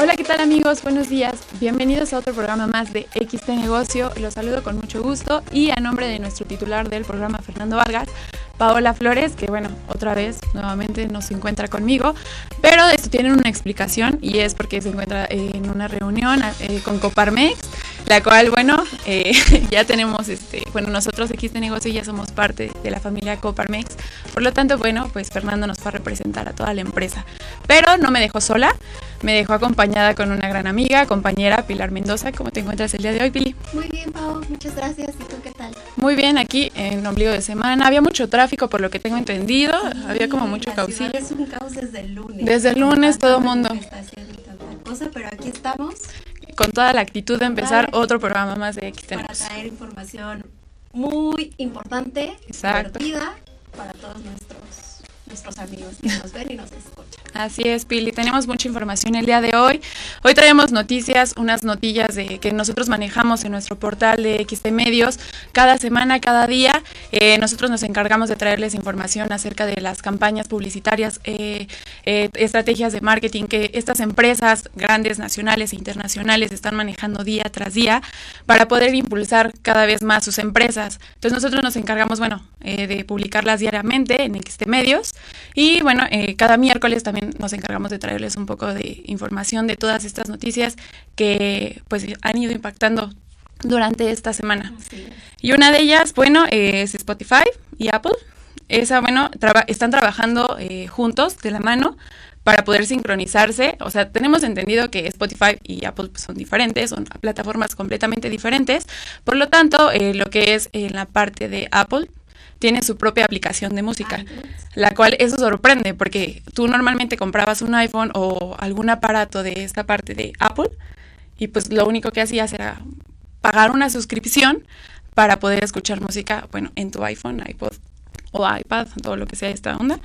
Hola, ¿qué tal amigos? Buenos días. Bienvenidos a otro programa más de XT Negocio. Los saludo con mucho gusto y a nombre de nuestro titular del programa, Fernando Vargas, Paola Flores, que bueno, otra vez nuevamente no se encuentra conmigo, pero esto tiene una explicación y es porque se encuentra en una reunión eh, con Coparmex, la cual, bueno, eh, ya tenemos, este, bueno, nosotros de negocio ya somos parte de la familia Coparmex, por lo tanto, bueno, pues Fernando nos va a representar a toda la empresa, pero no me dejó sola, me dejó acompañada con una gran amiga, compañera Pilar Mendoza. ¿Cómo te encuentras el día de hoy, Pili? Muy bien, Pau, muchas gracias. ¿Y tú qué tal? Muy bien, aquí en ombligo de semana. Había mucho tráfico, por lo que tengo entendido. Había como mucho caucillo. Es un caos desde el lunes. Desde el lunes todo el mundo. Está haciendo tanta cosa, pero aquí estamos. Con toda la actitud de empezar otro programa más de X Para traer información muy importante, Exacto. divertida para todos nuestros nuestros amigos que nos ven y nos escuchan. Así es, Pili. Tenemos mucha información el día de hoy. Hoy traemos noticias, unas notillas de que nosotros manejamos en nuestro portal de XT Medios cada semana, cada día. Eh, nosotros nos encargamos de traerles información acerca de las campañas publicitarias, eh, eh, estrategias de marketing que estas empresas grandes, nacionales e internacionales están manejando día tras día para poder impulsar cada vez más sus empresas. Entonces nosotros nos encargamos, bueno, de publicarlas diariamente en XT Medios y bueno, eh, cada miércoles también nos encargamos de traerles un poco de información de todas estas noticias que pues han ido impactando durante esta semana. Y una de ellas, bueno, es Spotify y Apple. Esa, bueno, están trabajando eh, juntos de la mano para poder sincronizarse. O sea, tenemos entendido que Spotify y Apple son diferentes, son plataformas completamente diferentes. Por lo tanto, eh, lo que es en la parte de Apple, tiene su propia aplicación de música, la cual eso sorprende porque tú normalmente comprabas un iPhone o algún aparato de esta parte de Apple y pues lo único que hacías era pagar una suscripción para poder escuchar música, bueno, en tu iPhone, iPod o iPad, todo lo que sea esta onda.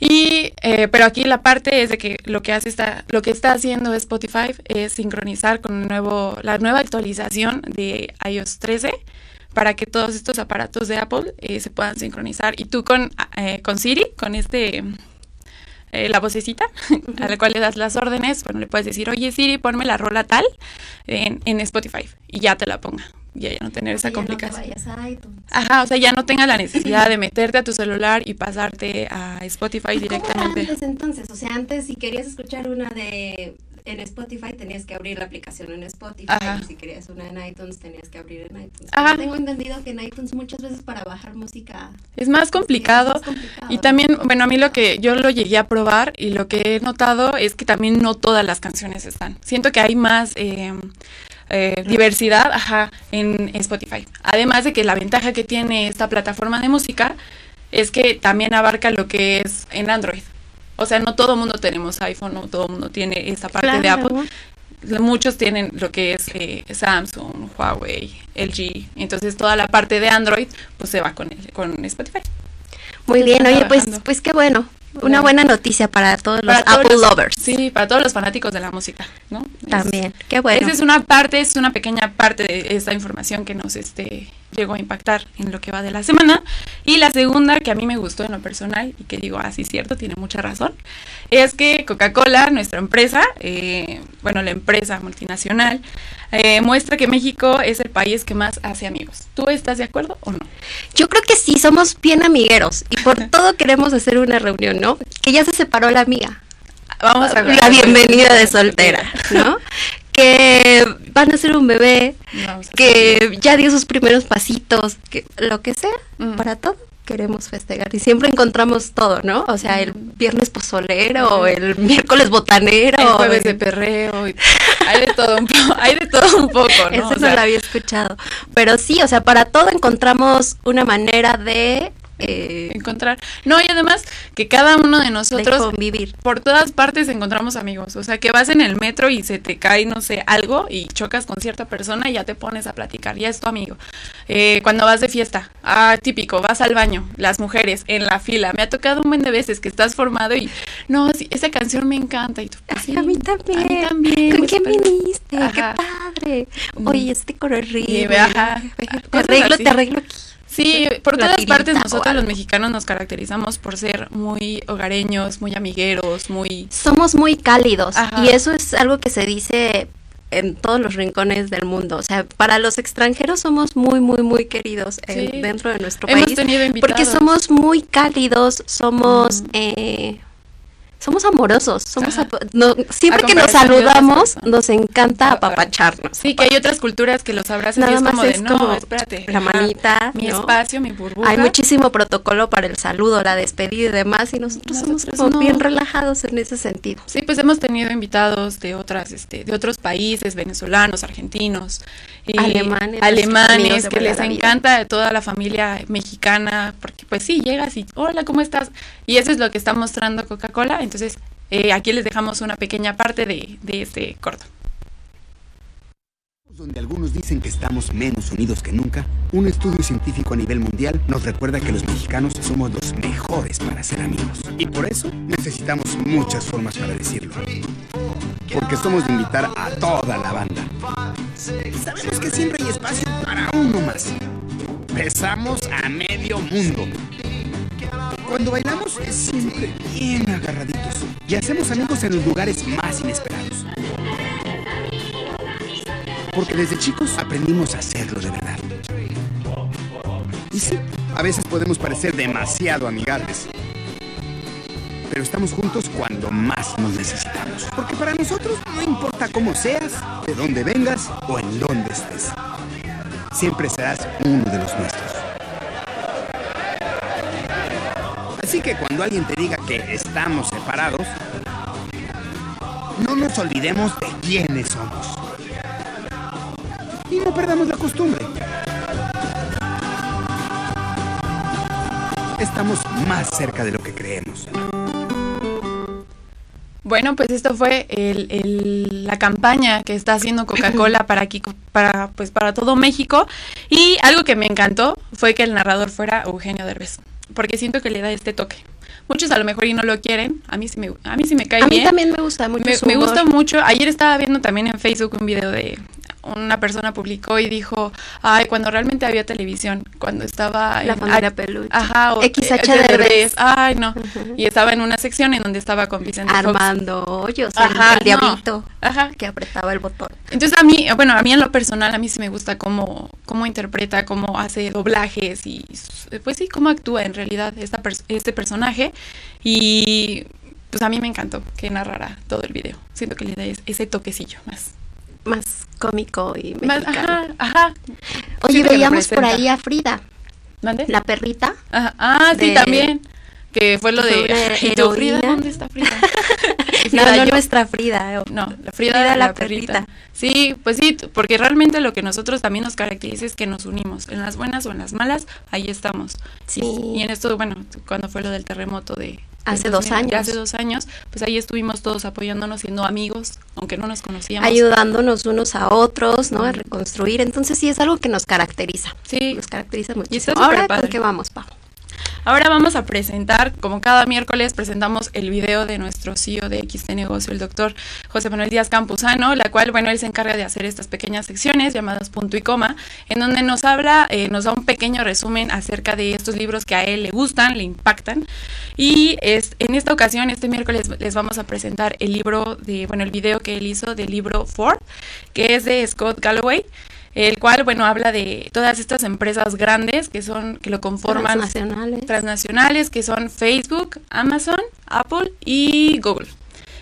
Y, eh, pero aquí la parte es de que lo que hace está, lo que está haciendo Spotify es sincronizar con nuevo, la nueva actualización de iOS 13 para que todos estos aparatos de Apple eh, se puedan sincronizar. Y tú con, eh, con Siri, con este eh, la vocecita a la cual le das las órdenes, bueno, le puedes decir, oye Siri, ponme la rola tal en, en Spotify y ya te la ponga. Y ya no tener esa complicación. Ajá, o sea, ya no tengas la necesidad de meterte a tu celular y pasarte a Spotify directamente. antes entonces? O sea, antes si querías escuchar una de en Spotify tenías que abrir la aplicación en Spotify. Y si querías una en iTunes tenías que abrir en iTunes. Tengo entendido que en iTunes muchas veces para bajar música es más complicado. y también, bueno, a mí lo que yo lo llegué a probar y lo que he notado es que también no todas las canciones están. Siento que hay más... Eh, eh, diversidad ajá, en Spotify. Además de que la ventaja que tiene esta plataforma de música es que también abarca lo que es en Android. O sea, no todo el mundo tenemos iPhone, no todo el mundo tiene esta parte de Apple. Muchos tienen lo que es eh, Samsung, Huawei, LG. Entonces toda la parte de Android pues se va con, el, con Spotify. Muy bien, oye, pues, pues qué bueno. Una buena noticia para todos los Apple lovers. Sí, para todos los fanáticos de la música, ¿no? También, qué bueno. Esa es una parte, es una pequeña parte de esta información que nos este, llegó a impactar en lo que va de la semana. Y la segunda, que a mí me gustó en lo personal y que digo, así ah, cierto, tiene mucha razón, es que Coca-Cola, nuestra empresa, eh, bueno, la empresa multinacional, eh, muestra que México es el país que más hace amigos. ¿Tú estás de acuerdo o no? Yo creo que sí, somos bien amigueros y por todo queremos hacer una reunión, ¿no? Que ya se separó la amiga. Vamos a ver. La bienvenida de soltera, ¿no? que van a ser un bebé, que ya dio sus primeros pasitos, que lo que sea, mm. para todo queremos festejar y siempre encontramos todo, ¿no? O sea, el viernes pozolero, el miércoles botanero, el jueves de perreo, hay de todo un poco, hay de todo un poco, ¿no? Eso no lo había escuchado, pero sí, o sea, para todo encontramos una manera de eh, encontrar. No, y además que cada uno de nosotros vivir por todas partes encontramos amigos. O sea, que vas en el metro y se te cae, no sé, algo y chocas con cierta persona y ya te pones a platicar, ya es tu amigo. Eh, cuando vas de fiesta, ah, típico, vas al baño, las mujeres en la fila. Me ha tocado un buen de veces que estás formado y no, esa canción me encanta. Y tú, pues a mí también. A mí también. ¿Con quién viniste? Qué padre. Oye, este coro es rico. Te arreglo, te arreglo aquí. Sí, por todas partes nosotros los mexicanos nos caracterizamos por ser muy hogareños, muy amigueros, muy... Somos muy cálidos y eso es algo que se dice en todos los rincones del mundo. O sea, para los extranjeros somos muy, muy, muy queridos eh, dentro de nuestro Hemos país. Tenido invitados. Porque somos muy cálidos, somos... Eh, somos amorosos, somos siempre que nos saludamos nos encanta apapacharnos. Sí, que hay otras culturas que los abrazan y es como de, no, espérate, la manita, mi espacio, mi burbuja. Hay muchísimo protocolo para el saludo, la despedida y demás y nosotros, somos bien relajados en ese sentido. Sí, pues hemos tenido invitados de otras este de otros países, venezolanos, argentinos, y alemanes, alemanes que les encanta toda la familia mexicana, porque pues sí, llegas y hola, ¿cómo estás? Y eso es lo que está mostrando Coca-Cola entonces, eh, aquí les dejamos una pequeña parte de, de este corto. Donde algunos dicen que estamos menos unidos que nunca, un estudio científico a nivel mundial nos recuerda que los mexicanos somos los mejores para ser amigos. Y por eso necesitamos muchas formas para decirlo. Porque somos de invitar a toda la banda. sabemos que siempre hay espacio para uno más. Besamos a medio mundo. Cuando bailamos es siempre bien agarraditos y hacemos amigos en los lugares más inesperados. Porque desde chicos aprendimos a hacerlo de verdad. Y sí, a veces podemos parecer demasiado amigables. Pero estamos juntos cuando más nos necesitamos. Porque para nosotros no importa cómo seas, de dónde vengas o en dónde estés. Siempre serás uno de los nuestros. Así que cuando alguien te diga que estamos separados, no nos olvidemos de quiénes somos. Y no perdamos la costumbre. Estamos más cerca de lo que creemos. Bueno, pues esto fue la campaña que está haciendo Coca-Cola para aquí, para, pues para todo México. Y algo que me encantó fue que el narrador fuera Eugenio Derbez porque siento que le da este toque. Muchos a lo mejor y no lo quieren, a mí sí me, a mí sí me cae bien. A mí también me gusta mucho. Me, me gusta mucho. Ayer estaba viendo también en Facebook un video de una persona publicó y dijo, ay, cuando realmente había televisión, cuando estaba... La familia Peluche. Ajá, o XH Ay, no. Y estaba en una sección en donde estaba con Vicente Armando Hoyos, el, diablito ajá. que apretaba el botón. Entonces a mí, bueno, a mí en lo personal, a mí sí me gusta cómo, cómo interpreta, cómo hace doblajes y pues sí, cómo actúa en realidad esta este personaje. Y pues a mí me encantó que narrara todo el video. Siento que le da ese toquecillo más más cómico y mexicano. Ajá, ajá. Oye, veíamos por ahí a Frida. ¿Dónde? La perrita. Ajá. Ah, sí, también. Que fue lo de. Frida, ¿dónde está Frida? no, no nuestra Frida. Eh. No, la Frida, la, perrita. Sí, pues sí, porque realmente lo que nosotros también nos caracteriza es que nos unimos. En las buenas o en las malas, ahí estamos. Sí. y en esto, bueno, cuando fue lo del terremoto de Hace dos años. Hace dos años, pues ahí estuvimos todos apoyándonos, siendo amigos, aunque no nos conocíamos. Ayudándonos unos a otros, ¿no? A reconstruir. Entonces sí es algo que nos caracteriza. Sí. Nos caracteriza mucho. Y Ahora, ¿con qué vamos, Pau? Ahora vamos a presentar, como cada miércoles, presentamos el video de nuestro CEO de XT Negocio, el doctor José Manuel Díaz Campuzano, la cual, bueno, él se encarga de hacer estas pequeñas secciones llamadas punto y coma, en donde nos habla, eh, nos da un pequeño resumen acerca de estos libros que a él le gustan, le impactan. Y es, en esta ocasión, este miércoles, les vamos a presentar el libro de, bueno, el video que él hizo del libro Ford, que es de Scott Galloway el cual, bueno, habla de todas estas empresas grandes que son, que lo conforman. Transnacionales. Transnacionales, que son Facebook, Amazon, Apple y Google.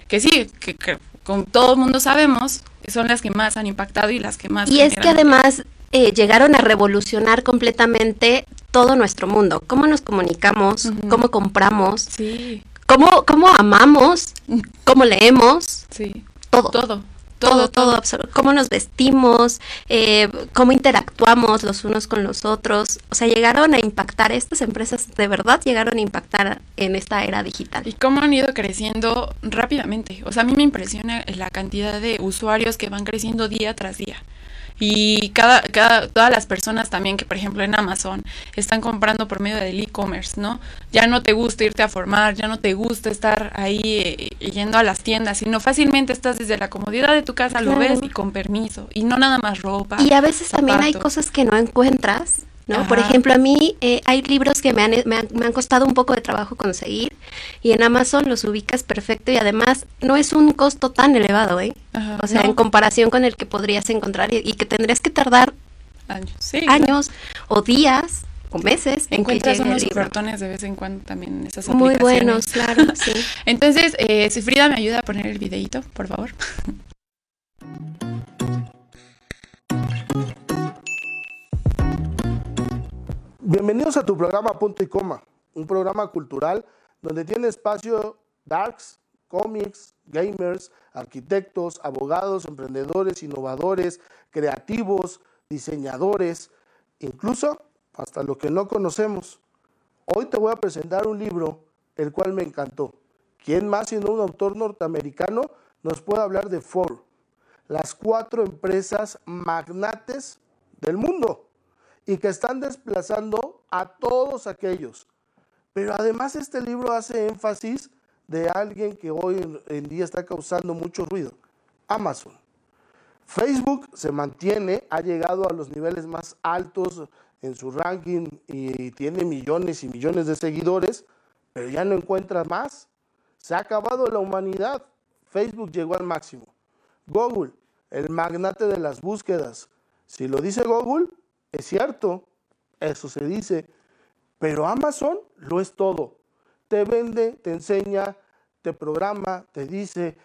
Que sí, que, con todo el mundo sabemos, son las que más han impactado y las que más... Y es que además eh, llegaron a revolucionar completamente todo nuestro mundo. Cómo nos comunicamos, cómo compramos, sí. cómo, cómo amamos, cómo leemos. Sí. Todo. Todo todo, todo, cómo nos vestimos, eh, cómo interactuamos los unos con los otros. O sea, llegaron a impactar, estas empresas de verdad llegaron a impactar en esta era digital. Y cómo han ido creciendo rápidamente. O sea, a mí me impresiona la cantidad de usuarios que van creciendo día tras día y cada, cada, todas las personas también que por ejemplo en Amazon están comprando por medio del e-commerce, ¿no? Ya no te gusta irte a formar, ya no te gusta estar ahí eh, yendo a las tiendas, sino fácilmente estás desde la comodidad de tu casa, lo ves y con permiso, y no nada más ropa. Y a veces también hay cosas que no encuentras ¿no? Por ejemplo, a mí eh, hay libros que me han, me, han, costado un poco de trabajo conseguir y en Amazon los ubicas perfecto y además no es un costo tan elevado, ¿eh? o sea, en comparación con el que podrías encontrar y, que tendrías que tardar años, años o días o meses. Encuentras en unos cartones de vez en cuando también en esas Muy buenos, claro, sí. Entonces, eh, si Frida me ayuda a poner el videito, por favor. Bienvenidos a tu programa Punto y Coma, un programa cultural donde tiene espacio darks, cómics, gamers, arquitectos, abogados, emprendedores, innovadores, creativos, diseñadores, incluso hasta lo que no conocemos. Hoy te voy a presentar un libro el cual me encantó. ¿Quién más sino un autor norteamericano nos puede hablar de Ford? Las cuatro empresas magnates del mundo y que están desplazando a todos aquellos. Pero además este libro hace énfasis de alguien que hoy en día está causando mucho ruido, Amazon. Facebook se mantiene, ha llegado a los niveles más altos en su ranking y tiene millones y millones de seguidores, pero ya no encuentra más. Se ha acabado la humanidad. Facebook llegó al máximo. Google, el magnate de las búsquedas. Si lo dice Google, es cierto, eso se dice, pero Amazon lo es todo. Te vende, te enseña, te programa, te dice,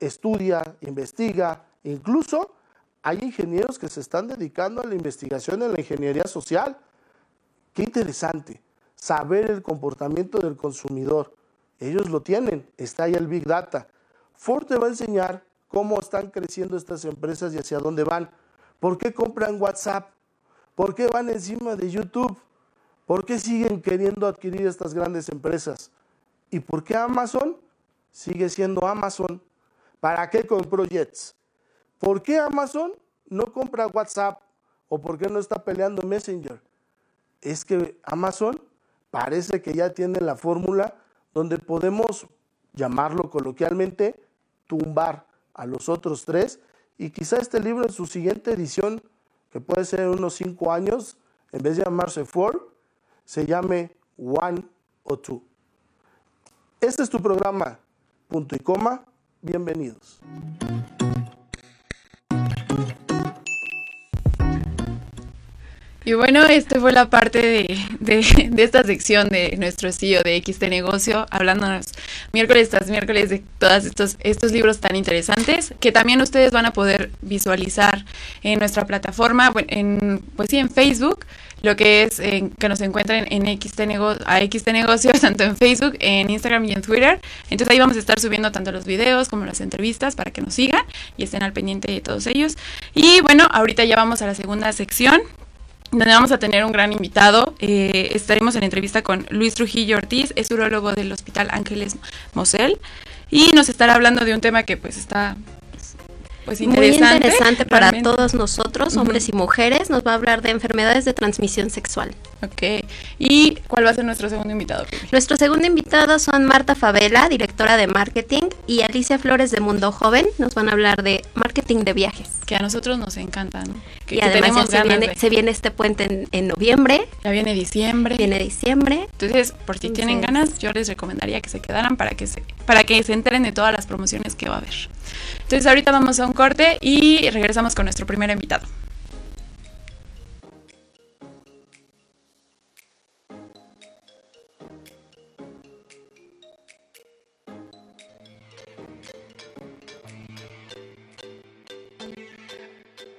estudia, investiga, incluso hay ingenieros que se están dedicando a la investigación en la ingeniería social. Qué interesante, saber el comportamiento del consumidor. Ellos lo tienen, está ahí el Big Data. Ford te va a enseñar cómo están creciendo estas empresas y hacia dónde van. ¿Por qué compran WhatsApp? ¿Por qué van encima de YouTube? ¿Por qué siguen queriendo adquirir estas grandes empresas? ¿Y por qué Amazon sigue siendo Amazon? ¿Para qué compró Jets? ¿Por qué Amazon no compra WhatsApp o por qué no está peleando Messenger? Es que Amazon parece que ya tiene la fórmula donde podemos llamarlo coloquialmente tumbar a los otros tres y quizá este libro en su siguiente edición que puede ser unos cinco años, en vez de llamarse Four, se llame One o Two. Este es tu programa, punto y coma, bienvenidos. Y bueno, esta fue la parte de, de, esta sección de nuestro CEO de XT Negocio, hablándonos miércoles tras miércoles de todos estos, estos libros tan interesantes, que también ustedes van a poder visualizar en nuestra plataforma, en, pues sí, en Facebook, lo que es que nos encuentren en XT Negocio, a XT Negocios, tanto en Facebook, en Instagram y en Twitter. Entonces ahí vamos a estar subiendo tanto los videos como las entrevistas para que nos sigan y estén al pendiente de todos ellos. Y bueno, ahorita ya vamos a la segunda sección, donde vamos a tener un gran invitado. Eh, estaremos en entrevista con Luis Trujillo Ortiz, es urologo del Hospital Ángeles Mosel, y nos estará hablando de un tema que pues está pues interesante. Muy interesante para todos nosotros, hombres y mujeres. Nos va a hablar de enfermedades de transmisión sexual. Ok. ¿Y cuál va a ser nuestro segundo invitado? Nuestro segundo invitado son Marta Favela, directora de marketing, y Alicia Flores de Mundo Joven. Nos van a hablar de marketing de viajes. Que a nosotros nos encanta, ¿no? Que, y además se, viene, se, viene, este puente en, noviembre. Ya viene diciembre. Viene diciembre. Entonces, por si tienen ganas, yo les recomendaría que se quedaran para que se, para que se enteren de todas las promociones que va a haber. Entonces, ahorita vamos a un corte y regresamos con nuestro primer invitado.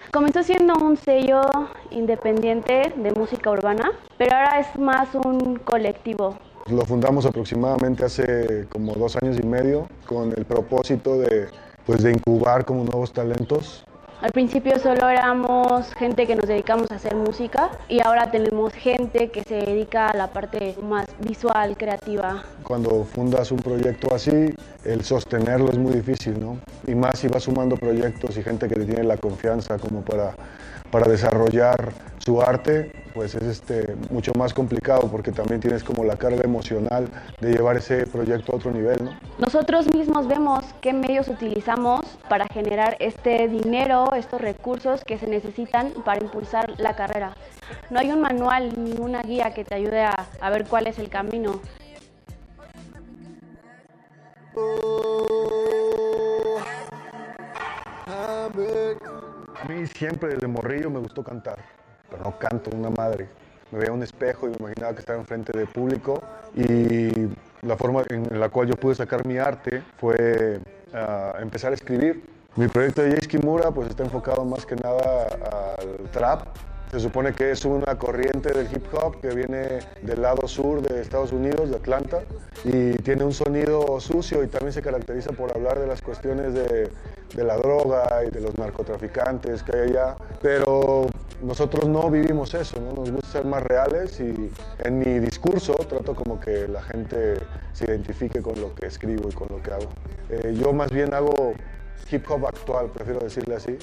Comenzó siendo un sello independiente de música urbana, pero ahora es más un colectivo. Lo fundamos aproximadamente hace como dos años y medio con el propósito de, pues, de incubar como nuevos talentos al principio solo éramos gente que nos dedicamos a hacer música y ahora tenemos gente que se dedica a la parte más visual, creativa. Cuando fundas un proyecto así, el sostenerlo es muy difícil, ¿no? Y más si vas sumando proyectos y gente que te tiene la confianza como para, para desarrollar su arte, pues es este, mucho más complicado porque también tienes como la carga emocional de llevar ese proyecto a otro nivel. ¿no? Nosotros mismos vemos qué medios utilizamos para generar este dinero, estos recursos que se necesitan para impulsar la carrera. No hay un manual ni una guía que te ayude a, a ver cuál es el camino. A mí siempre desde morrillo me gustó cantar, pero no canto una madre. Me veía un espejo y me imaginaba que estaba enfrente de público y la forma en la cual yo pude sacar mi arte fue uh, empezar a escribir. Mi proyecto de Jay Kimura pues está enfocado más que nada al trap, se supone que es una corriente del hip hop que viene del lado sur de Estados Unidos, de Atlanta, y tiene un sonido sucio y también se caracteriza por hablar de las cuestiones de, de la droga y de los narcotraficantes que hay allá. Pero nosotros no vivimos eso, ¿no? nos gusta ser más reales y en mi discurso trato como que la gente se identifique con lo que escribo y con lo que hago. Eh, yo más bien hago hip hop actual, prefiero decirle así.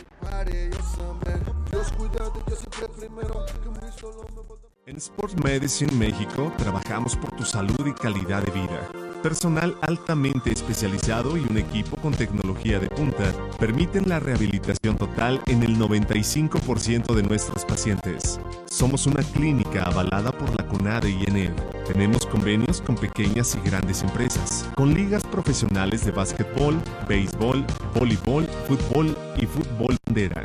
En Sports Medicine México trabajamos por tu salud y calidad de vida. Personal altamente especializado y un equipo con tecnología de punta permiten la rehabilitación total en el 95% de nuestros pacientes. Somos una clínica avalada por la CONADE y ENED. Tenemos convenios con pequeñas y grandes empresas, con ligas profesionales de básquetbol, béisbol, voleibol, fútbol y fútbol bandera.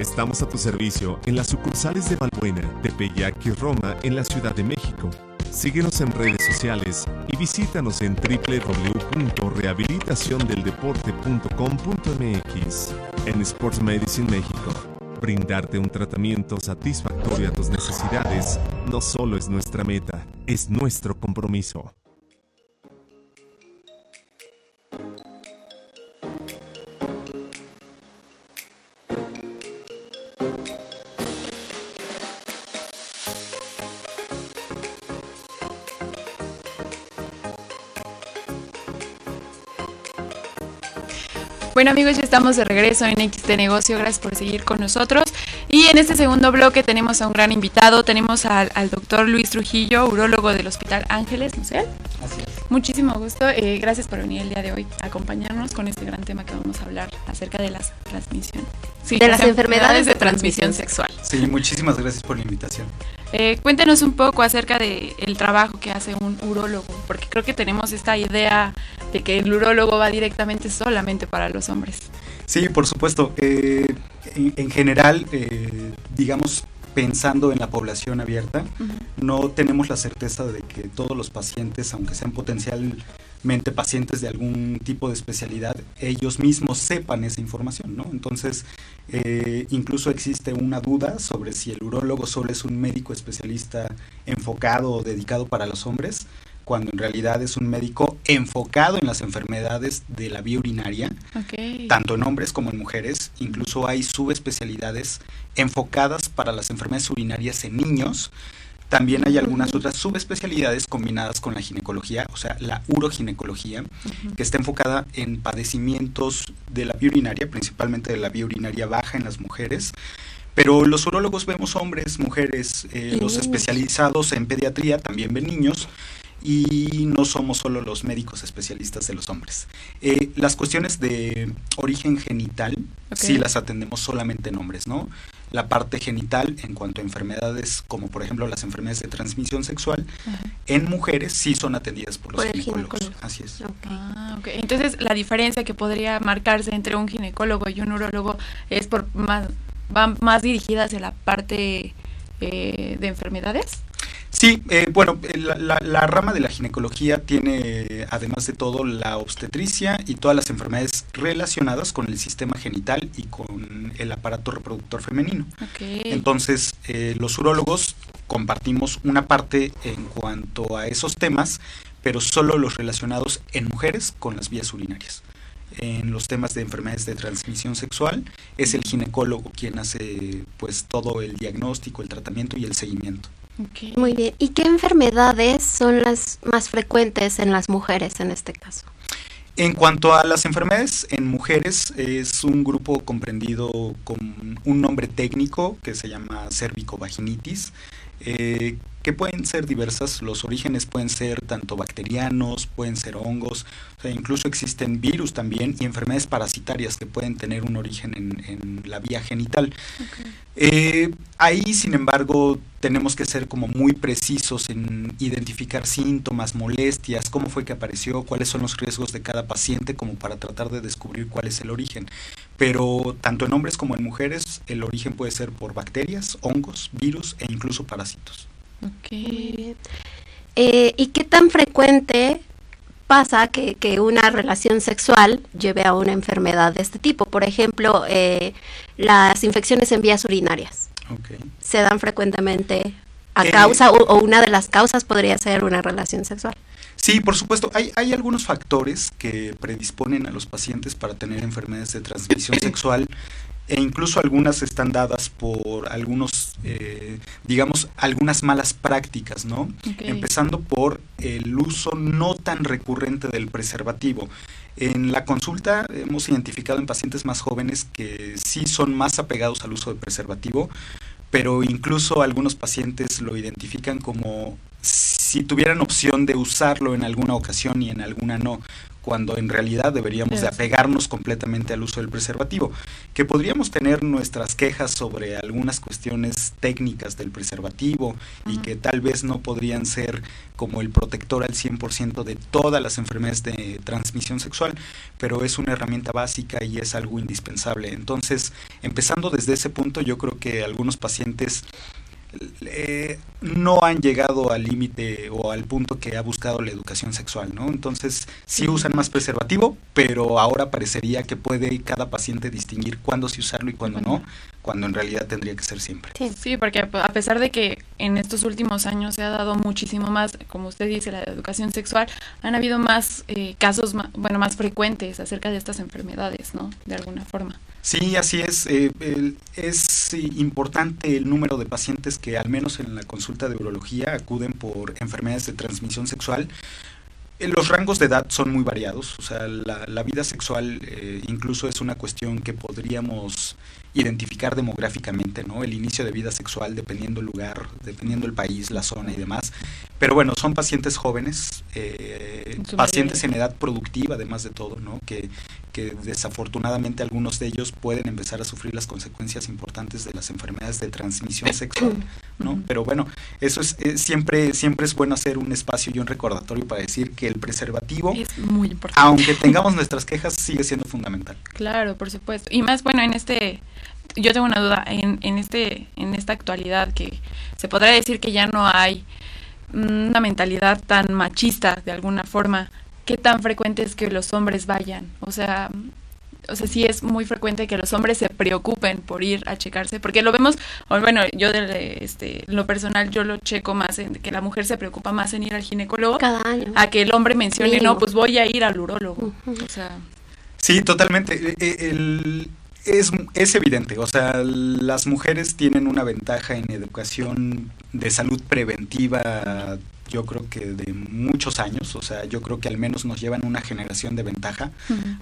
Estamos a tu servicio en las sucursales de Balbuena, Tepeyac y Roma en la Ciudad de México. Síguenos en redes sociales y visítanos en www.rehabilitaciondeldeporte.com.mx. En Sports Medicine México, brindarte un tratamiento satisfactorio a tus necesidades no solo es nuestra meta, es nuestro compromiso. Bueno amigos, ya estamos de regreso en XT Negocio, gracias por seguir con nosotros. Y en este segundo bloque tenemos a un gran invitado, tenemos al, doctor Luis Trujillo, urólogo del Hospital Ángeles, ¿no sé? Así es. Muchísimo gusto, eh, gracias por venir el día de hoy a acompañarnos con este gran tema que vamos a hablar acerca de las transmisiones. Sí, de las enfermedades de transmisión sexual. Sí, muchísimas gracias por la invitación. Eh, cuéntenos un poco acerca del el trabajo que hace un urólogo, porque creo que tenemos esta idea de que el urólogo va directamente solamente para los hombres. Sí, por supuesto. Eh, en, general, eh, digamos, pensando en la población abierta, no tenemos la certeza de que todos los pacientes, aunque sean potencialmente pacientes de algún tipo de especialidad, ellos mismos sepan esa información, ¿no? Entonces, eh, incluso existe una duda sobre si el urólogo solo es un médico especialista enfocado o dedicado para los hombres, cuando en realidad es un médico enfocado en las enfermedades de la vía urinaria, tanto en hombres como en mujeres. Incluso hay subespecialidades enfocadas para las enfermedades urinarias en niños. También hay algunas otras subespecialidades combinadas con la ginecología, o sea, la uroginecología, que está enfocada en padecimientos de la vía urinaria, principalmente de la vía urinaria baja en las mujeres. Pero los urólogos vemos hombres, mujeres, eh, los especializados en pediatría también ven niños y no somos solo los médicos especialistas de los hombres. Eh, las cuestiones de origen genital sí las atendemos solamente en hombres, ¿no? La parte genital en cuanto a enfermedades como por ejemplo las enfermedades de transmisión sexual, en mujeres sí son atendidas por los ginecólogos. Así es. Ah, Entonces la diferencia que podría marcarse entre un ginecólogo y un urólogo es por más, va más dirigida hacia la parte eh, de enfermedades. Sí, eh, bueno, eh, la, rama de la ginecología tiene, además de todo, la obstetricia y todas las enfermedades relacionadas con el sistema genital y con el aparato reproductor femenino. Entonces, eh, los urólogos compartimos una parte en cuanto a esos temas, pero solo los relacionados en mujeres con las vías urinarias en los temas de enfermedades de transmisión sexual es el ginecólogo quien hace pues todo el diagnóstico, el tratamiento y el seguimiento. Muy bien. ¿Y qué enfermedades son las más frecuentes en las mujeres en este caso? En cuanto a las enfermedades en mujeres, es un grupo comprendido con un nombre técnico que se llama cervicovaginitis, eh, que pueden ser diversas, los orígenes pueden ser tanto bacterianos, pueden ser hongos, o sea, incluso existen virus también y enfermedades parasitarias que pueden tener un origen en, la vía genital. Eh, ahí, sin embargo, tenemos que ser como muy precisos en identificar síntomas, molestias, cómo fue que apareció, cuáles son los riesgos de cada paciente, como para tratar de descubrir cuál es el origen. Pero tanto en hombres como en mujeres, el origen puede ser por bacterias, hongos, virus e incluso parásitos. Ok. Eh, ¿Y qué tan frecuente pasa que, una relación sexual lleve a una enfermedad de este tipo? Por ejemplo, eh, las infecciones en vías urinarias. Se dan frecuentemente a eh, causa o, una de las causas podría ser una relación sexual. Sí, por supuesto. Hay, hay algunos factores que predisponen a los pacientes para tener enfermedades de transmisión sexual e incluso algunas están dadas por algunos, eh, digamos, algunas malas prácticas, ¿no? Empezando por el uso no tan recurrente del preservativo. En la consulta hemos identificado en pacientes más jóvenes que sí son más apegados al uso de preservativo, pero incluso algunos pacientes lo identifican como si tuvieran opción de usarlo en alguna ocasión y en alguna no cuando en realidad deberíamos de apegarnos completamente al uso del preservativo. Que podríamos tener nuestras quejas sobre algunas cuestiones técnicas del preservativo y que tal vez no podrían ser como el protector al 100% de todas las enfermedades de transmisión sexual, pero es una herramienta básica y es algo indispensable. Entonces, empezando desde ese punto, yo creo que algunos pacientes eh, no han llegado al límite o al punto que ha buscado la educación sexual, ¿no? Entonces sí usan más preservativo, pero ahora parecería que puede cada paciente distinguir cuándo sí usarlo y cuándo no, cuando en realidad tendría que ser siempre. Sí. porque a pesar de que en estos últimos años se ha dado muchísimo más, como usted dice, la educación sexual, han habido más eh, casos, bueno, más frecuentes acerca de estas enfermedades, ¿no? De alguna forma. Sí, así es. Eh, es importante el número de pacientes que al menos en la consulta de urología acuden por enfermedades de transmisión sexual. Eh, los rangos de edad son muy variados, o sea, la, vida sexual eh, incluso es una cuestión que podríamos identificar demográficamente, ¿no? El inicio de vida sexual dependiendo el lugar, dependiendo el país, la zona y demás. Pero bueno, son pacientes jóvenes, eh, pacientes en edad productiva además de todo, ¿no? Que, que desafortunadamente algunos de ellos pueden empezar a sufrir las consecuencias importantes de las enfermedades de transmisión sexual, ¿no? Pero bueno, eso es siempre siempre es bueno hacer un espacio y un recordatorio para decir que el preservativo, es muy importante. aunque tengamos nuestras quejas, sigue siendo fundamental. Claro, por supuesto. Y más bueno en este yo tengo una duda en, en este en esta actualidad que se podrá decir que ya no hay una mentalidad tan machista de alguna forma qué tan frecuente es que los hombres vayan o sea o sea, sí es muy frecuente que los hombres se preocupen por ir a checarse, porque lo vemos, bueno, yo de este, lo personal yo lo checo más en que la mujer se preocupa más en ir al ginecólogo cada año a que el hombre mencione, no, pues voy a ir al urólogo. O sea, sí, totalmente. E, e, el, es, es evidente, o sea, las mujeres tienen una ventaja en educación de salud preventiva yo creo que de muchos años, o sea, yo creo que al menos nos llevan una generación de ventaja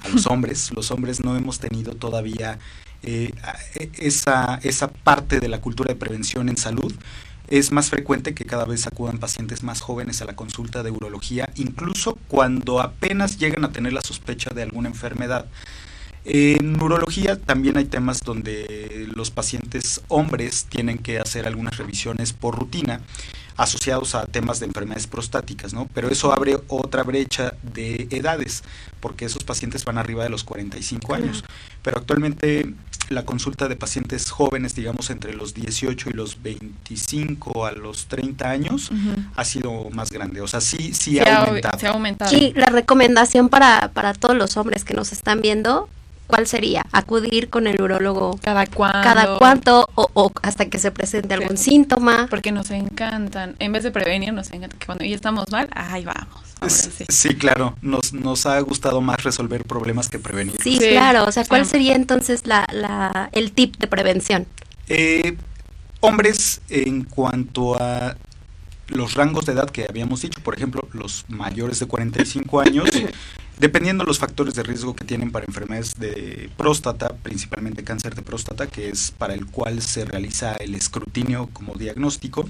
a los hombres. Los hombres no hemos tenido todavía eh, e, esa, esa parte de la cultura de prevención en salud. Es más frecuente que cada vez acudan pacientes más jóvenes a la consulta de urología, incluso cuando apenas llegan a tener la sospecha de alguna enfermedad. En urología también hay temas donde los pacientes hombres tienen que hacer algunas revisiones por rutina asociados a temas de enfermedades prostáticas, ¿no? Pero eso abre otra brecha de edades, porque esos pacientes van arriba de los 45 años. Pero actualmente la consulta de pacientes jóvenes, digamos entre los 18 y los 25 a los 30 años, ha sido más grande. O sea, sí, sí ha, aumentado. ha aumentado. Sí, la recomendación para, para todos los hombres que nos están viendo ¿cuál sería? Acudir con el urólogo cada cuánto, cada cuánto o, hasta que se presente algún síntoma. Porque nos encantan, en vez de prevenir, nos encanta que cuando ya estamos mal, ahí vamos. Sí. claro, nos, nos ha gustado más resolver problemas que prevenir. Sí, claro, o sea, ¿cuál sería entonces la, la, el tip de prevención? Eh, hombres, en cuanto a los rangos de edad que habíamos dicho, por ejemplo, los mayores de 45 años, dependiendo los factores de riesgo que tienen para enfermedades de próstata, principalmente cáncer de próstata, que es para el cual se realiza el escrutinio como diagnóstico,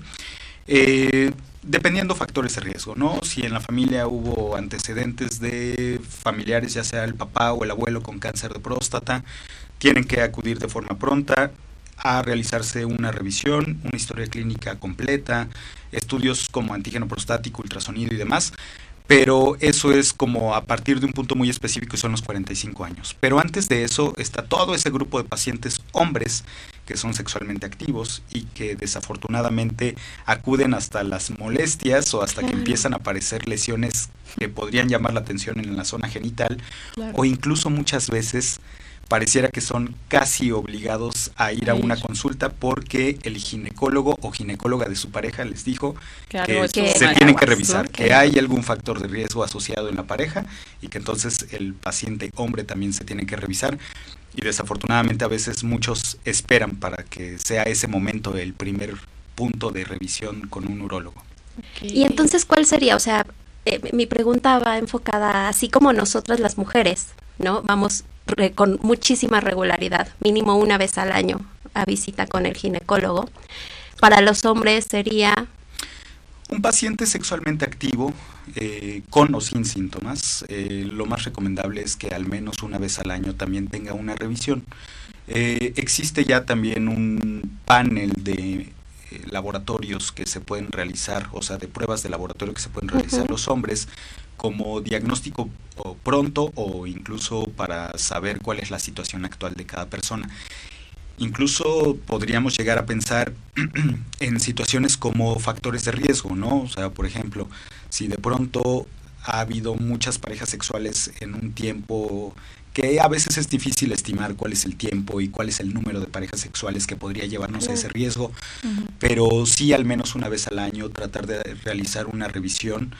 eh, dependiendo factores de riesgo, ¿no? Si en la familia hubo antecedentes de familiares, ya sea el papá o el abuelo con cáncer de próstata, tienen que acudir de forma pronta a realizarse una revisión, una historia clínica completa, estudios como antígeno prostático, ultrasonido y demás, pero eso es como a partir de un punto muy específico y son los 45 años. Pero antes de eso está todo ese grupo de pacientes hombres que son sexualmente activos y que desafortunadamente acuden hasta las molestias o hasta que empiezan a aparecer lesiones que podrían llamar la atención en la zona genital o incluso muchas veces pareciera que son casi obligados a ir a una consulta porque el ginecólogo o ginecóloga de su pareja les dijo que, se tienen que revisar, que hay algún factor de riesgo asociado en la pareja y que entonces el paciente hombre también se tiene que revisar y desafortunadamente a veces muchos esperan para que sea ese momento el primer punto de revisión con un urólogo. Y entonces, ¿cuál sería? O sea, eh, mi pregunta va enfocada así como nosotras las mujeres, ¿no? Vamos con muchísima regularidad, mínimo una vez al año a visita con el ginecólogo. Para los hombres sería... Un paciente sexualmente activo, eh, con o sin síntomas, eh, lo más recomendable es que al menos una vez al año también tenga una revisión. Eh, existe ya también un panel de laboratorios que se pueden realizar, o sea, de pruebas de laboratorio que se pueden realizar los hombres como diagnóstico pronto o incluso para saber cuál es la situación actual de cada persona. Incluso podríamos llegar a pensar en situaciones como factores de riesgo, ¿no? O sea, por ejemplo, si de pronto ha habido muchas parejas sexuales en un tiempo que a veces es difícil estimar cuál es el tiempo y cuál es el número de parejas sexuales que podría llevarnos a ese riesgo, pero sí al menos una vez al año tratar de realizar una revisión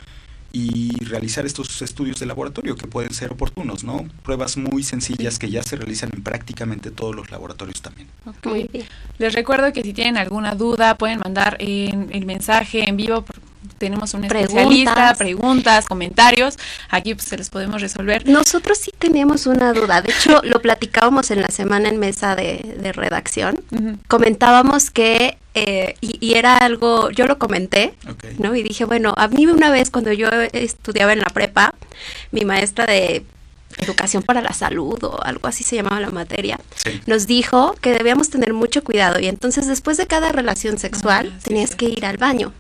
y realizar estos estudios de laboratorio que pueden ser oportunos, ¿no? Pruebas muy sencillas que ya se realizan en prácticamente todos los laboratorios también. Les recuerdo que si tienen alguna duda pueden mandar el mensaje en vivo tenemos un especialista, preguntas, comentarios, aquí pues se los podemos resolver. Nosotros sí teníamos una duda, de hecho lo platicábamos en la semana en mesa de, redacción, comentábamos que, eh, y, era algo, yo lo comenté, ¿no? Y dije, bueno, a mí una vez cuando yo estudiaba en la prepa, mi maestra de educación para la salud o algo así se llamaba la materia, nos dijo que debíamos tener mucho cuidado. Y entonces después de cada relación sexual ah, tenías que ir al baño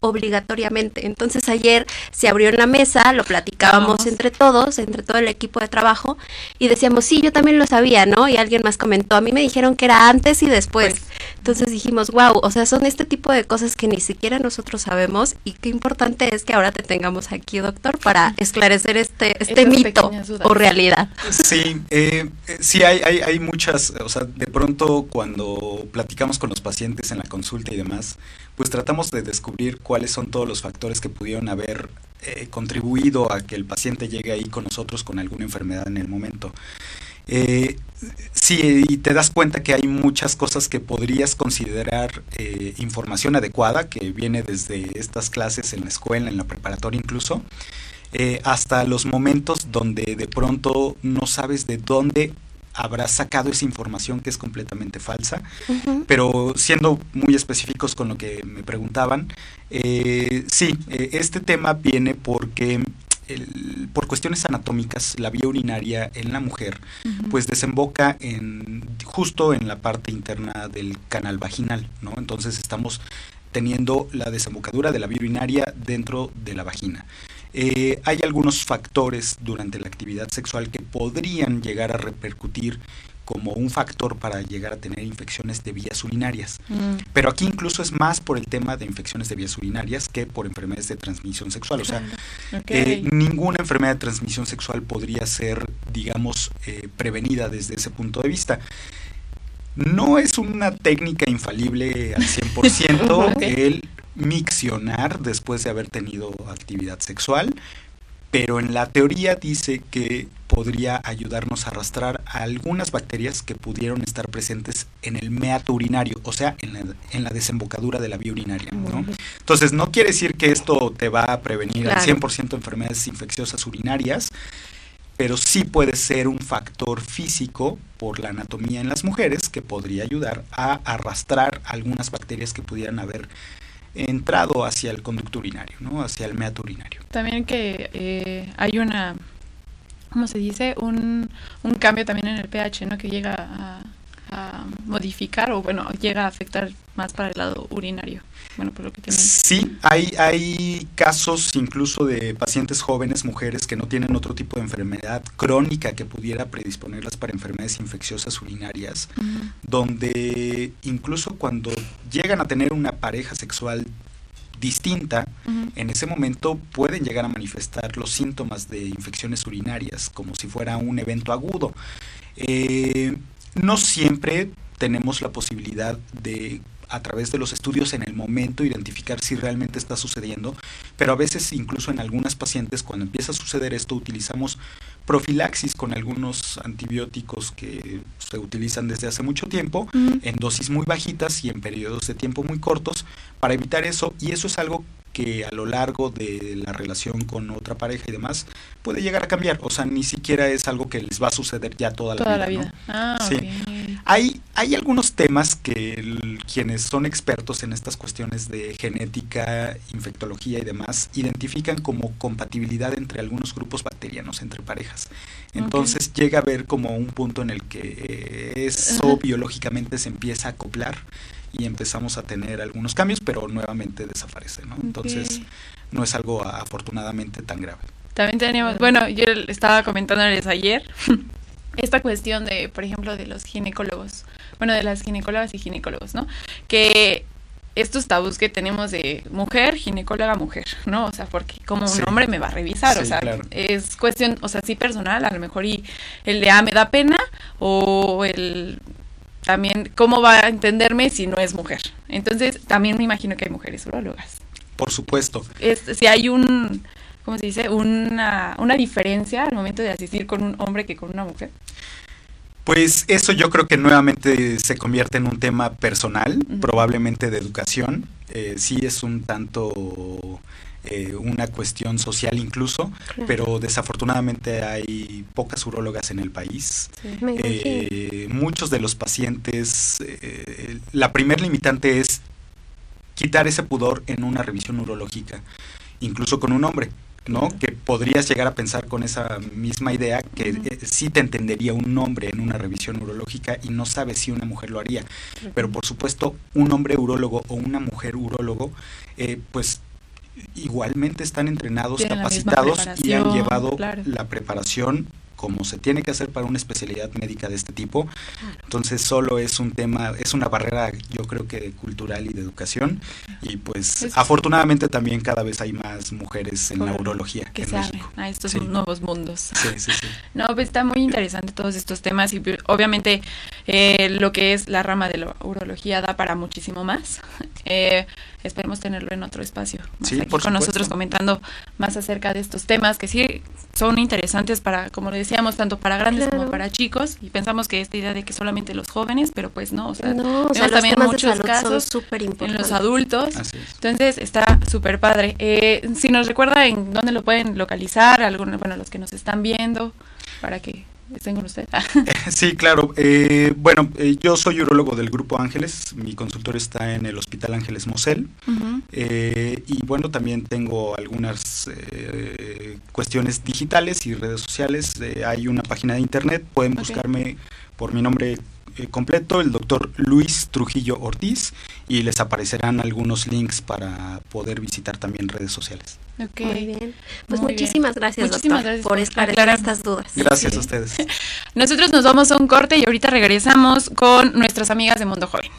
obligatoriamente. Entonces ayer se abrió en la mesa, lo platicábamos entre todos, entre todo el equipo de trabajo, y decíamos, sí, yo también lo sabía, ¿no? Y alguien más comentó, a mí me dijeron que era antes y después. Pues, Entonces dijimos, wow, o sea, son este tipo de cosas que ni siquiera nosotros sabemos y qué importante es que ahora te tengamos aquí, doctor, para esclarecer este, este mito o realidad. Sí, eh, eh, sí hay, hay, hay muchas, o sea, de pronto cuando platicamos con los pacientes en la consulta y demás, pues tratamos de descubrir cuáles son todos los factores que pudieron haber eh, contribuido a que el paciente llegue ahí con nosotros con alguna enfermedad en el momento. Eh, sí, y te das cuenta que hay muchas cosas que podrías considerar eh, información adecuada, que viene desde estas clases en la escuela, en la preparatoria incluso, hasta los momentos donde de pronto no sabes de dónde habrá sacado esa información que es completamente falsa, pero siendo muy específicos con lo que me preguntaban, eh, sí, eh, este tema viene porque por cuestiones anatómicas, la vía urinaria en la mujer, pues desemboca en justo en la parte interna del canal vaginal, ¿no? Entonces estamos teniendo la desembocadura de la vía urinaria dentro de la vagina. Eh, hay algunos factores durante la actividad sexual que podrían llegar a repercutir como un factor para llegar a tener infecciones de vías urinarias. Mm. Pero aquí incluso es más por el tema de infecciones de vías urinarias que por enfermedades de transmisión sexual. O sea, eh, ninguna enfermedad de transmisión sexual podría ser, digamos, eh, prevenida desde ese punto de vista. No es una técnica infalible al 100% el miccionar después de haber tenido actividad sexual, pero en la teoría dice que podría ayudarnos a arrastrar a algunas bacterias que pudieron estar presentes en el meato urinario, o sea, en la, desembocadura de la vía urinaria. Entonces, no quiere decir que esto te va a prevenir al 100% enfermedades infecciosas urinarias, pero sí puede ser un factor físico por la anatomía en las mujeres que podría ayudar a arrastrar algunas bacterias que pudieran haber entrado hacia el conducto urinario, ¿no? hacia el meato urinario. También que eh, hay una, ¿cómo se dice? Un, un cambio también en el pH, ¿no? que llega a a modificar o bueno, llega a afectar más para el lado urinario. Bueno, por lo que tienen. Sí, hay, hay casos incluso de pacientes jóvenes, mujeres que no tienen otro tipo de enfermedad crónica que pudiera predisponerlas para enfermedades infecciosas urinarias, donde incluso cuando llegan a tener una pareja sexual distinta, en ese momento pueden llegar a manifestar los síntomas de infecciones urinarias como si fuera un evento agudo. Eh, no siempre tenemos la posibilidad de a través de los estudios en el momento identificar si realmente está sucediendo, pero a veces incluso en algunas pacientes cuando empieza a suceder esto utilizamos profilaxis con algunos antibióticos que se utilizan desde hace mucho tiempo en dosis muy bajitas y en periodos de tiempo muy cortos para evitar eso y eso es algo que a lo largo de la relación con otra pareja y demás puede llegar a cambiar. O sea, ni siquiera es algo que les va a suceder ya toda la vida. Ah, sí. hay, hay algunos temas que quienes son expertos en estas cuestiones de genética, infectología y demás identifican como compatibilidad entre algunos grupos bacterianos, entre parejas. Entonces llega a haber como un punto en el que eso biológicamente se empieza a acoplar y empezamos a tener algunos cambios, pero nuevamente desaparece, ¿no? Entonces no es algo afortunadamente tan grave. También tenemos, bueno, yo estaba comentándoles ayer esta cuestión de, por ejemplo, de los ginecólogos, bueno, de las ginecólogas y ginecólogos, ¿no? Que estos tabús que tenemos de mujer, ginecóloga, mujer, ¿no? O sea, porque como un hombre me va a revisar, o sea, es cuestión, o sea, sí personal, a lo mejor y el de, ah, me da pena, o el también cómo va a entenderme si no es mujer. Entonces, también me imagino que hay mujeres urologas. Por supuesto. si hay un, ¿cómo se dice? Una, una diferencia al momento de asistir con un hombre que con una mujer. Pues eso yo creo que nuevamente se convierte en un tema personal, probablemente de educación. Eh, sí es un tanto eh, una cuestión social incluso, pero desafortunadamente hay pocas urólogas en el país. Eh, muchos de los pacientes, eh, la primer limitante es quitar ese pudor en una revisión urológica, incluso con un hombre. ¿no? Que podrías llegar a pensar con esa misma idea que sí te entendería un hombre en una revisión urológica y no sabes si una mujer lo haría. Pero por supuesto, un hombre urólogo o una mujer urólogo, pues igualmente están entrenados, capacitados y han llevado la preparación como se tiene que hacer para una especialidad médica de este tipo. Entonces solo es un tema, es una barrera yo creo que cultural y de educación y pues afortunadamente también cada vez hay más mujeres en la urología que en México. a estos nuevos mundos. Sí, sí, sí. no, pues está muy interesante todos estos temas y obviamente eh, lo que es la rama de la urología da para muchísimo más. Eh, esperemos tenerlo en otro espacio más aquí con nosotros comentando más acerca de estos temas que sí son interesantes para, como le decíamos, tanto para grandes como para chicos y pensamos que esta idea de que solamente los jóvenes, pero pues no, o sea, también muchos casos en los adultos, entonces está súper padre. Eh, si nos recuerda en dónde lo pueden localizar, algunos, bueno, los que nos están viendo, para que estén con usted. sí, claro. Eh, bueno, eh, yo soy urologo del Grupo Ángeles. Mi consultor está en el Hospital Ángeles Mosel. Eh, y bueno, también tengo algunas cuestiones digitales y redes sociales. hay una página de internet. Pueden buscarme por mi nombre completo, el doctor Luis Trujillo Ortiz, y les aparecerán algunos links para poder visitar también redes sociales. Muy bien. Pues muchísimas gracias, doctor, por esclarecer estas dudas. Gracias a ustedes. Nosotros nos vamos a un corte y ahorita regresamos con nuestras amigas de Mundo Joven.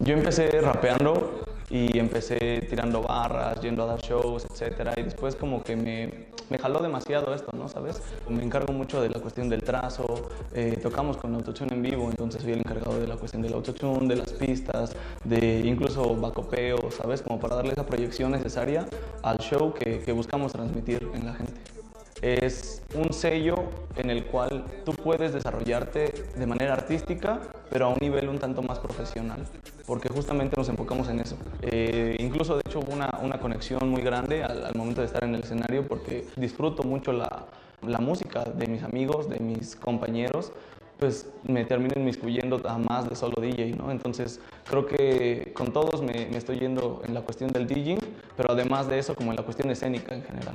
Yo empecé rapeando y empecé tirando barras, yendo a dar shows, etcétera, y después como que me, me jaló demasiado esto, ¿no? ¿Sabes? Me encargo mucho de la cuestión del trazo, eh, tocamos con autotune en vivo, entonces soy el encargado de la cuestión del autotune, de las pistas, de incluso bacopeo, ¿sabes? Como para darle esa proyección necesaria al show que, que buscamos transmitir en la gente es un sello en el cual tú puedes desarrollarte de manera artística, pero a un nivel un tanto más profesional, porque justamente nos enfocamos en eso. Eh, incluso, de hecho, hubo una, una conexión muy grande al, momento de estar en el escenario, porque disfruto mucho la, la música de mis amigos, de mis compañeros, pues me termino inmiscuyendo a más de solo DJ, ¿no? Entonces creo que con todos me, me estoy yendo en la cuestión del DJing, pero además de eso como en la cuestión escénica en general.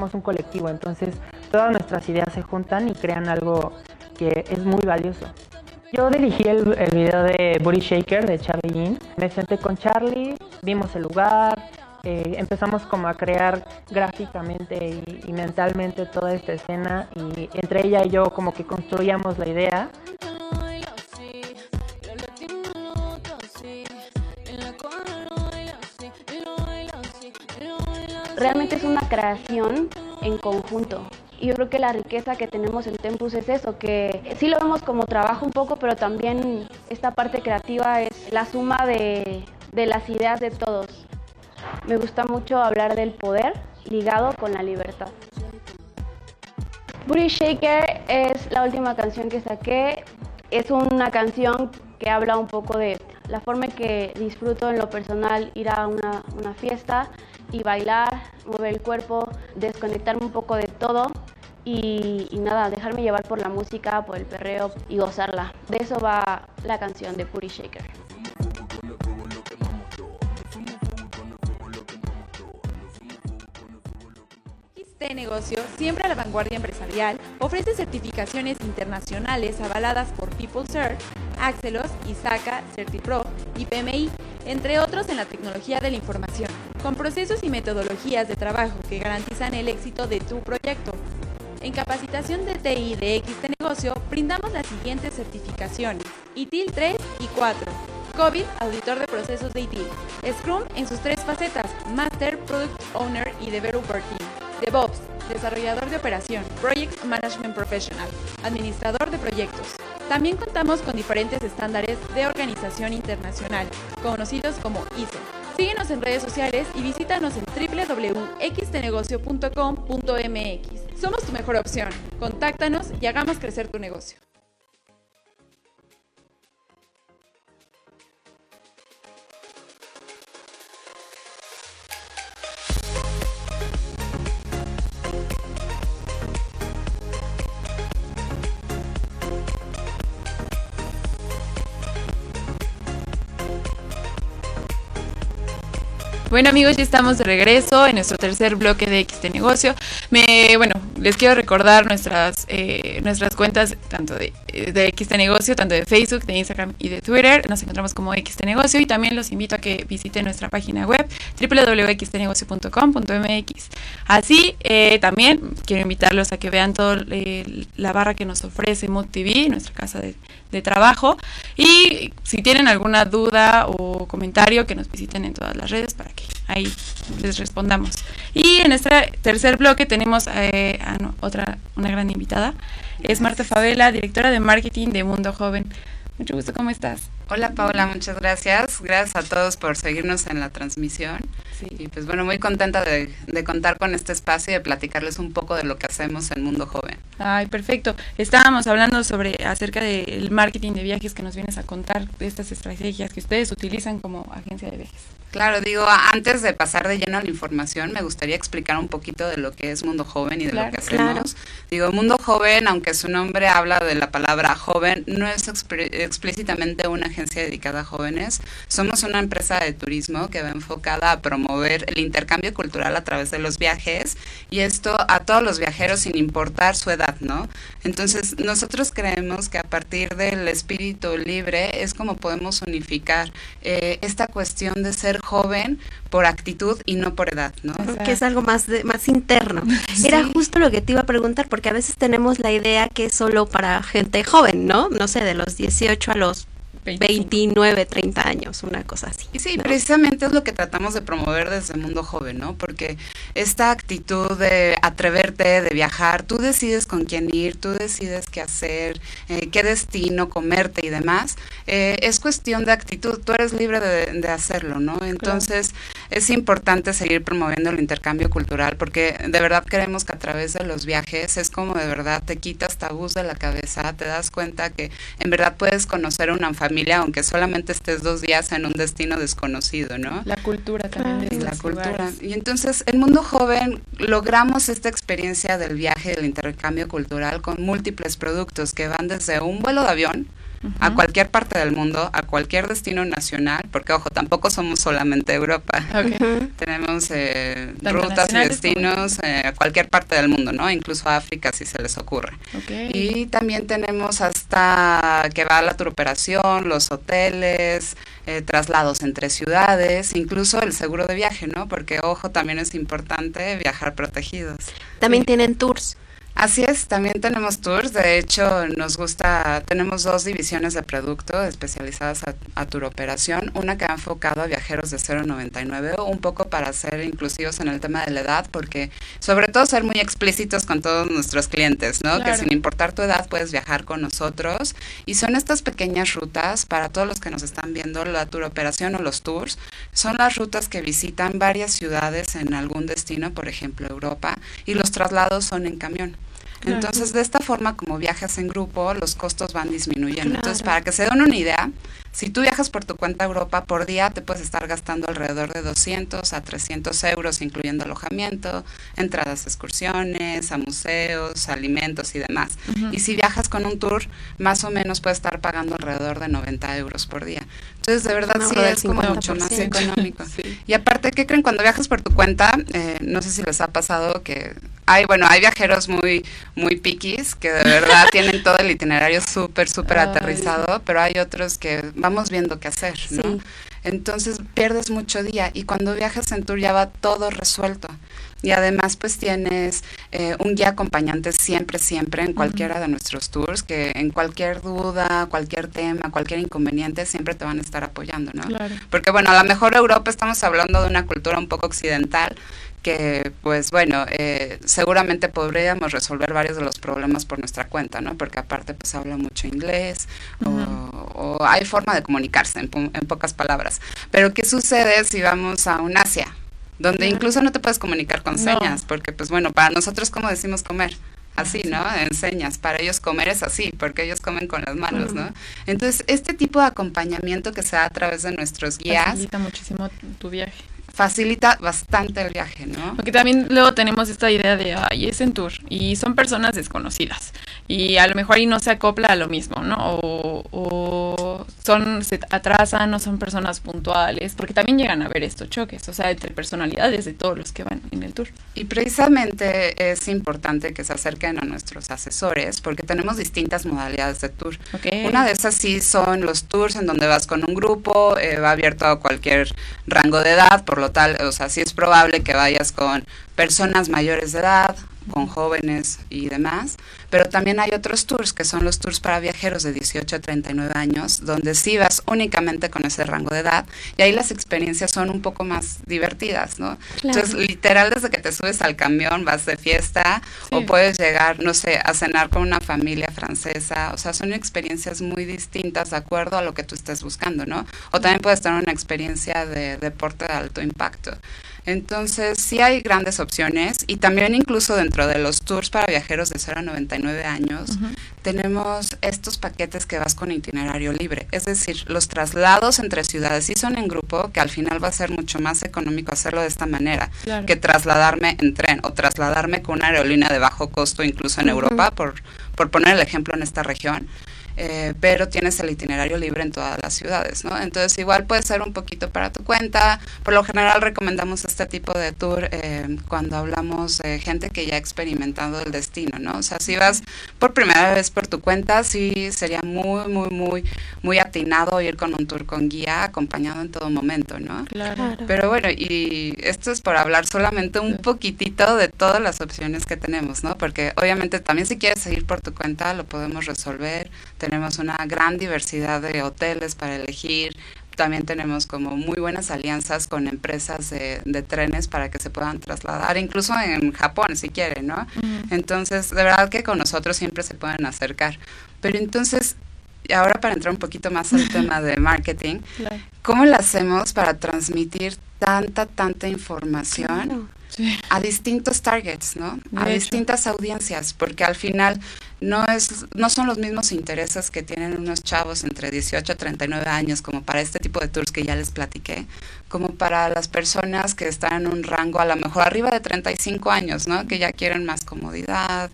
Somos un colectivo, entonces todas nuestras ideas se juntan y crean algo que es muy valioso. Yo dirigí el, video de Booty Shaker de Charlie Yin. Me senté con Charlie, vimos el lugar, eh, empezamos como a crear gráficamente y, y, mentalmente toda esta escena y entre ella y yo como que construíamos la idea realmente es una creación en conjunto. Y yo creo que la riqueza que tenemos en Tempus es eso, que sí lo vemos como trabajo un poco, pero también esta parte creativa es la suma de, de las ideas de todos. Me gusta mucho hablar del poder ligado con la libertad. Booty Shaker es la última canción que saqué. Es una canción que habla un poco de la forma en que disfruto en lo personal ir a una, una fiesta y bailar, mover el cuerpo, desconectarme un poco de todo y, nada, dejarme llevar por la música, por el perreo y gozarla. De eso va la canción de Puri Shaker. Este negocio, siempre a la vanguardia empresarial, ofrece certificaciones internacionales avaladas por PeopleCert, Axelos, ISACA, CertiPro y PMI, entre otros en la tecnología de la información, con procesos y metodologías de trabajo que garantizan el éxito de tu proyecto. En capacitación de TI de X de negocio, brindamos las siguientes certificaciones: ITIL 3 y 4. COVID, auditor de procesos de ITIL. Scrum en sus tres facetas: Master, Product Owner y Developer Team. DevOps, desarrollador de operación, Project Management Professional, administrador de proyectos. También contamos con diferentes estándares de organización internacional, conocidos como ISO. Síguenos en redes sociales y visítanos en www.xtenegocio.com.mx. Somos tu mejor opción. Contáctanos y hagamos crecer tu negocio. Bueno amigos, ya estamos de regreso en nuestro tercer bloque de X de negocio. Me, bueno, les quiero recordar nuestras eh, nuestras cuentas tanto de, de X de negocio, tanto de Facebook, de Instagram y de Twitter. Nos encontramos como X de negocio y también los invito a que visiten nuestra página web www.xdenegocio.com.mx. Así eh, también quiero invitarlos a que vean toda eh, la barra que nos ofrece Mood TV, nuestra casa de, de trabajo. Y si tienen alguna duda o comentario, que nos visiten en todas las redes para que ahí les respondamos. Y en este tercer bloque tenemos eh, a otra, una gran invitada. Es Marta Favela, directora de marketing de Mundo Joven. Mucho gusto, ¿cómo estás? Hola Paula, muchas gracias. Gracias a todos por seguirnos en la transmisión. Sí. Y pues bueno, muy contenta de, de, contar con este espacio y de platicarles un poco de lo que hacemos en Mundo Joven. Ay, perfecto. Estábamos hablando sobre acerca del marketing de viajes que nos vienes a contar, de estas estrategias que ustedes utilizan como agencia de viajes. Claro, digo, antes de pasar de lleno a la información, me gustaría explicar un poquito de lo que es Mundo Joven y de claro, lo que hacemos. Claro. Digo, Mundo Joven, aunque su nombre habla de la palabra joven, no es explícitamente una agencia agencia dedicada a jóvenes. Somos una empresa de turismo que va enfocada a promover el intercambio cultural a través de los viajes y esto a todos los viajeros sin importar su edad, ¿no? Entonces, nosotros creemos que a partir del espíritu libre es como podemos unificar eh, esta cuestión de ser joven por actitud y no por edad, ¿no? Que es algo más más interno. Era justo lo que te iba a preguntar, porque a veces tenemos la idea que es solo para gente joven, ¿no? No sé, de los 18 a los 29, 30 años, una cosa así. Y sí, precisamente es lo que tratamos de promover desde el mundo joven, ¿no? Porque esta actitud de atreverte, de viajar, tú decides con quién ir, tú decides qué hacer, eh, qué destino, comerte y demás, eh, es cuestión de actitud, tú eres libre de, hacerlo, ¿no? Entonces es importante seguir promoviendo el intercambio cultural porque de verdad creemos que a través de los viajes es como de verdad te quitas tabús de la cabeza, te das cuenta que en verdad puedes conocer una familia aunque solamente estés dos días en un destino desconocido, ¿no? La cultura también. la cultura. Y entonces, el mundo joven logramos esta experiencia del viaje, del intercambio cultural con múltiples productos que van desde un vuelo de avión, a cualquier parte del mundo, a cualquier destino nacional, porque ojo, tampoco somos solamente Europa. Tenemos eh, rutas y destinos eh, a cualquier parte del mundo, ¿no? Incluso a África si se les ocurre. Y también tenemos hasta que va la turoperación, los hoteles, eh, traslados entre ciudades, incluso el seguro de viaje, ¿no? Porque ojo, también es importante viajar protegidos. También tienen tours. Así es, también tenemos tours. De hecho, nos gusta, tenemos dos divisiones de producto especializadas a, a tour operación. Una que ha enfocado a viajeros de 099, un poco para ser inclusivos en el tema de la edad, porque sobre todo ser muy explícitos con todos nuestros clientes, ¿no? Que sin importar tu edad puedes viajar con nosotros. Y son estas pequeñas rutas para todos los que nos están viendo, la tour operación o los tours. Son las rutas que visitan varias ciudades en algún destino, por ejemplo Europa, y los traslados son en camión. Entonces, de esta forma, como viajas en grupo, los costos van disminuyendo. Entonces, para que se den una idea, si tú viajas por tu cuenta a Europa por día, te puedes estar gastando alrededor de 200 a 300 euros, incluyendo alojamiento, entradas a excursiones, a museos, alimentos y demás. Y si viajas con un tour, más o menos puedes estar pagando alrededor de 90 euros por día. Entonces, de verdad, sí es como mucho más económico. Y aparte, ¿qué creen? Cuando viajas por tu cuenta, eh, no sé si les ha pasado que hay, bueno, hay viajeros muy, muy piquis que de verdad tienen todo el itinerario súper, súper aterrizado, pero hay otros que vamos viendo qué hacer, ¿no? Entonces pierdes mucho día y cuando viajas en tour ya va todo resuelto. Y además pues tienes eh, un guía acompañante siempre, siempre en cualquiera de nuestros tours, que en cualquier duda, cualquier tema, cualquier inconveniente, siempre te van a estar apoyando, ¿no? Porque bueno, a lo mejor Europa estamos hablando de una cultura un poco occidental, que pues bueno, eh, seguramente podríamos resolver varios de los problemas por nuestra cuenta, ¿no? Porque aparte pues habla mucho inglés o, hay forma de comunicarse en, en, pocas palabras. Pero ¿qué sucede si vamos a un Asia? Donde incluso no te puedes comunicar con señas, porque pues bueno, para nosotros ¿cómo decimos comer? Así, ¿no? Enseñas. Para ellos comer es así, porque ellos comen con las manos, ¿no? Entonces, este tipo de acompañamiento que se da a través de nuestros guías... Facilita muchísimo tu viaje facilita bastante el viaje, ¿no? Porque también luego tenemos esta idea de, ay, es en tour, y son personas desconocidas, y a lo mejor ahí no se acopla a lo mismo, ¿no? O, son, se atrasan, no son personas puntuales, porque también llegan a ver estos choques, o sea, entre personalidades de todos los que van en el tour. Y precisamente es importante que se acerquen a nuestros asesores, porque tenemos distintas modalidades de tour. Una de esas sí son los tours en donde vas con un grupo, eh, va abierto a cualquier rango de edad, por lo tal, o sea, sí es probable que vayas con personas mayores de edad, con jóvenes y demás, pero también hay otros tours que son los tours para viajeros de 18 a 39 años, donde sí vas únicamente con ese rango de edad y ahí las experiencias son un poco más divertidas, ¿no? Entonces, literal, desde que te subes al camión vas de fiesta o puedes llegar, no sé, a cenar con una familia francesa, o sea, son experiencias muy distintas de acuerdo a lo que tú estés buscando, ¿no? O también puedes tener una experiencia de deporte de alto impacto. Entonces, sí hay grandes opciones y también incluso dentro de los tours para viajeros de 0 a 99 años, tenemos estos paquetes que vas con itinerario libre. Es decir, los traslados entre ciudades sí son en grupo, que al final va a ser mucho más económico hacerlo de esta manera que trasladarme en tren o trasladarme con una aerolínea de bajo costo incluso en Europa, por, por poner el ejemplo en esta región. Eh, pero tienes el itinerario libre en todas las ciudades, ¿no? Entonces igual puede ser un poquito para tu cuenta. Por lo general recomendamos este tipo de tour eh, cuando hablamos de gente que ya ha experimentado el destino, ¿no? O sea, si vas por primera vez por tu cuenta, sí sería muy, muy, muy, muy atinado ir con un tour con guía acompañado en todo momento, ¿no? Claro. Pero bueno, y esto es por hablar solamente un poquitito de todas las opciones que tenemos, ¿no? Porque obviamente también si quieres seguir por tu cuenta lo podemos resolver. Tenemos una gran diversidad de hoteles para elegir. También tenemos como muy buenas alianzas con empresas de, de trenes para que se puedan trasladar, incluso en Japón si quieren, ¿no? Entonces, de verdad que con nosotros siempre se pueden acercar. Pero entonces, ahora para entrar un poquito más al tema de marketing, Claro. ¿cómo lo hacemos para transmitir tanta, tanta información Sí. a distintos targets, ¿no? A hecho. distintas audiencias, porque al final no es no son los mismos intereses que tienen unos chavos entre 18 a 39 años como para este tipo de tours que ya les platiqué, como para las personas que están en un rango a lo mejor arriba de 35 años, ¿no? Que ya quieren más comodidad,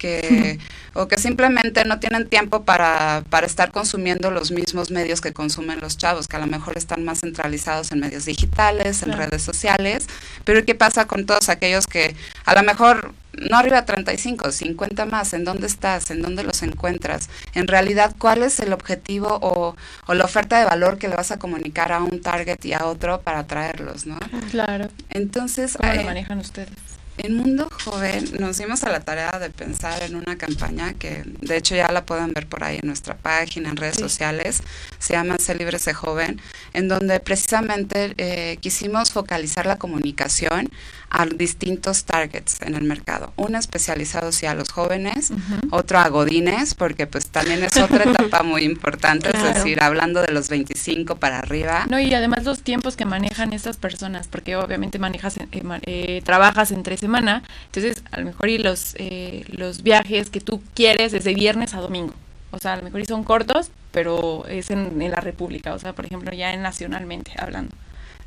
que o que simplemente no tienen tiempo para, para estar consumiendo los mismos medios que consumen los chavos, que a lo mejor están más centralizados en medios digitales, en Claro. redes sociales, pero ¿qué pasa con todos aquellos que a lo mejor no arriba de 35, 50 más, ¿en dónde estás? ¿En dónde los encuentras? En realidad, ¿cuál es el objetivo o, o la oferta de valor que le vas a comunicar a un target y a otro para atraerlos, ¿no? Claro. Entonces, ¿Cómo lo eh, manejan ustedes? En Mundo Joven nos dimos a la tarea de pensar en una campaña que de hecho ya la pueden ver por ahí en nuestra página, en redes Sí. sociales, se llama Sé Libre, Sé Joven, en donde precisamente eh, quisimos focalizar la comunicación a distintos targets en el mercado. Uno especializado sí a los jóvenes, otro a godines, porque pues también es otra etapa muy importante, Claro. es decir, hablando de los 25 para arriba. No, y además los tiempos que manejan estas personas, porque obviamente manejas, eh, eh, trabajas entre semana, entonces a lo mejor y los, eh, los viajes que tú quieres es de viernes a domingo. O sea, a lo mejor y son cortos, pero es en, en la República, o sea, por ejemplo, ya en nacionalmente hablando.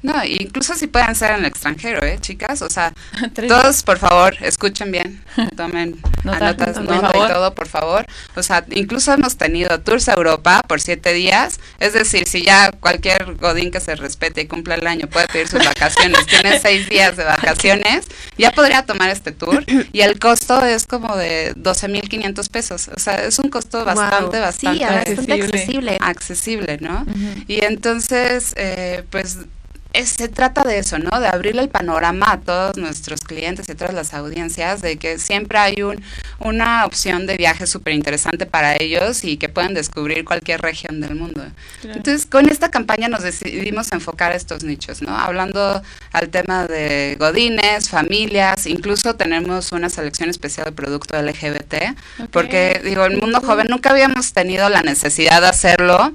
No, incluso si pueden ser en el extranjero, ¿eh, chicas? O sea, todos, por favor, escuchen bien, tomen Nota, anotas, nota y todo, por favor. O sea, incluso hemos tenido tours a Europa por siete días. Es decir, si ya cualquier godín que se respete y cumpla el año puede pedir sus vacaciones, tiene seis días de vacaciones, ya podría tomar este tour. Y el costo es como de 12.500 pesos. O sea, es un costo bastante, Wow. bastante Sí, bastante accesible. accesible. accesible, ¿no? Y entonces, eh, pues es- se trata de eso, ¿no? De abrirle el panorama a todos nuestros clientes y a todas las audiencias, de que siempre hay un, una opción de viaje súper interesante para ellos y que puedan descubrir cualquier región del mundo. Claro. Entonces, con esta campaña nos decidimos enfocar a estos nichos, ¿no? Hablando al tema de godines, familias, incluso tenemos una selección especial de producto LGBT, porque digo, el mundo joven nunca habíamos tenido la necesidad de hacerlo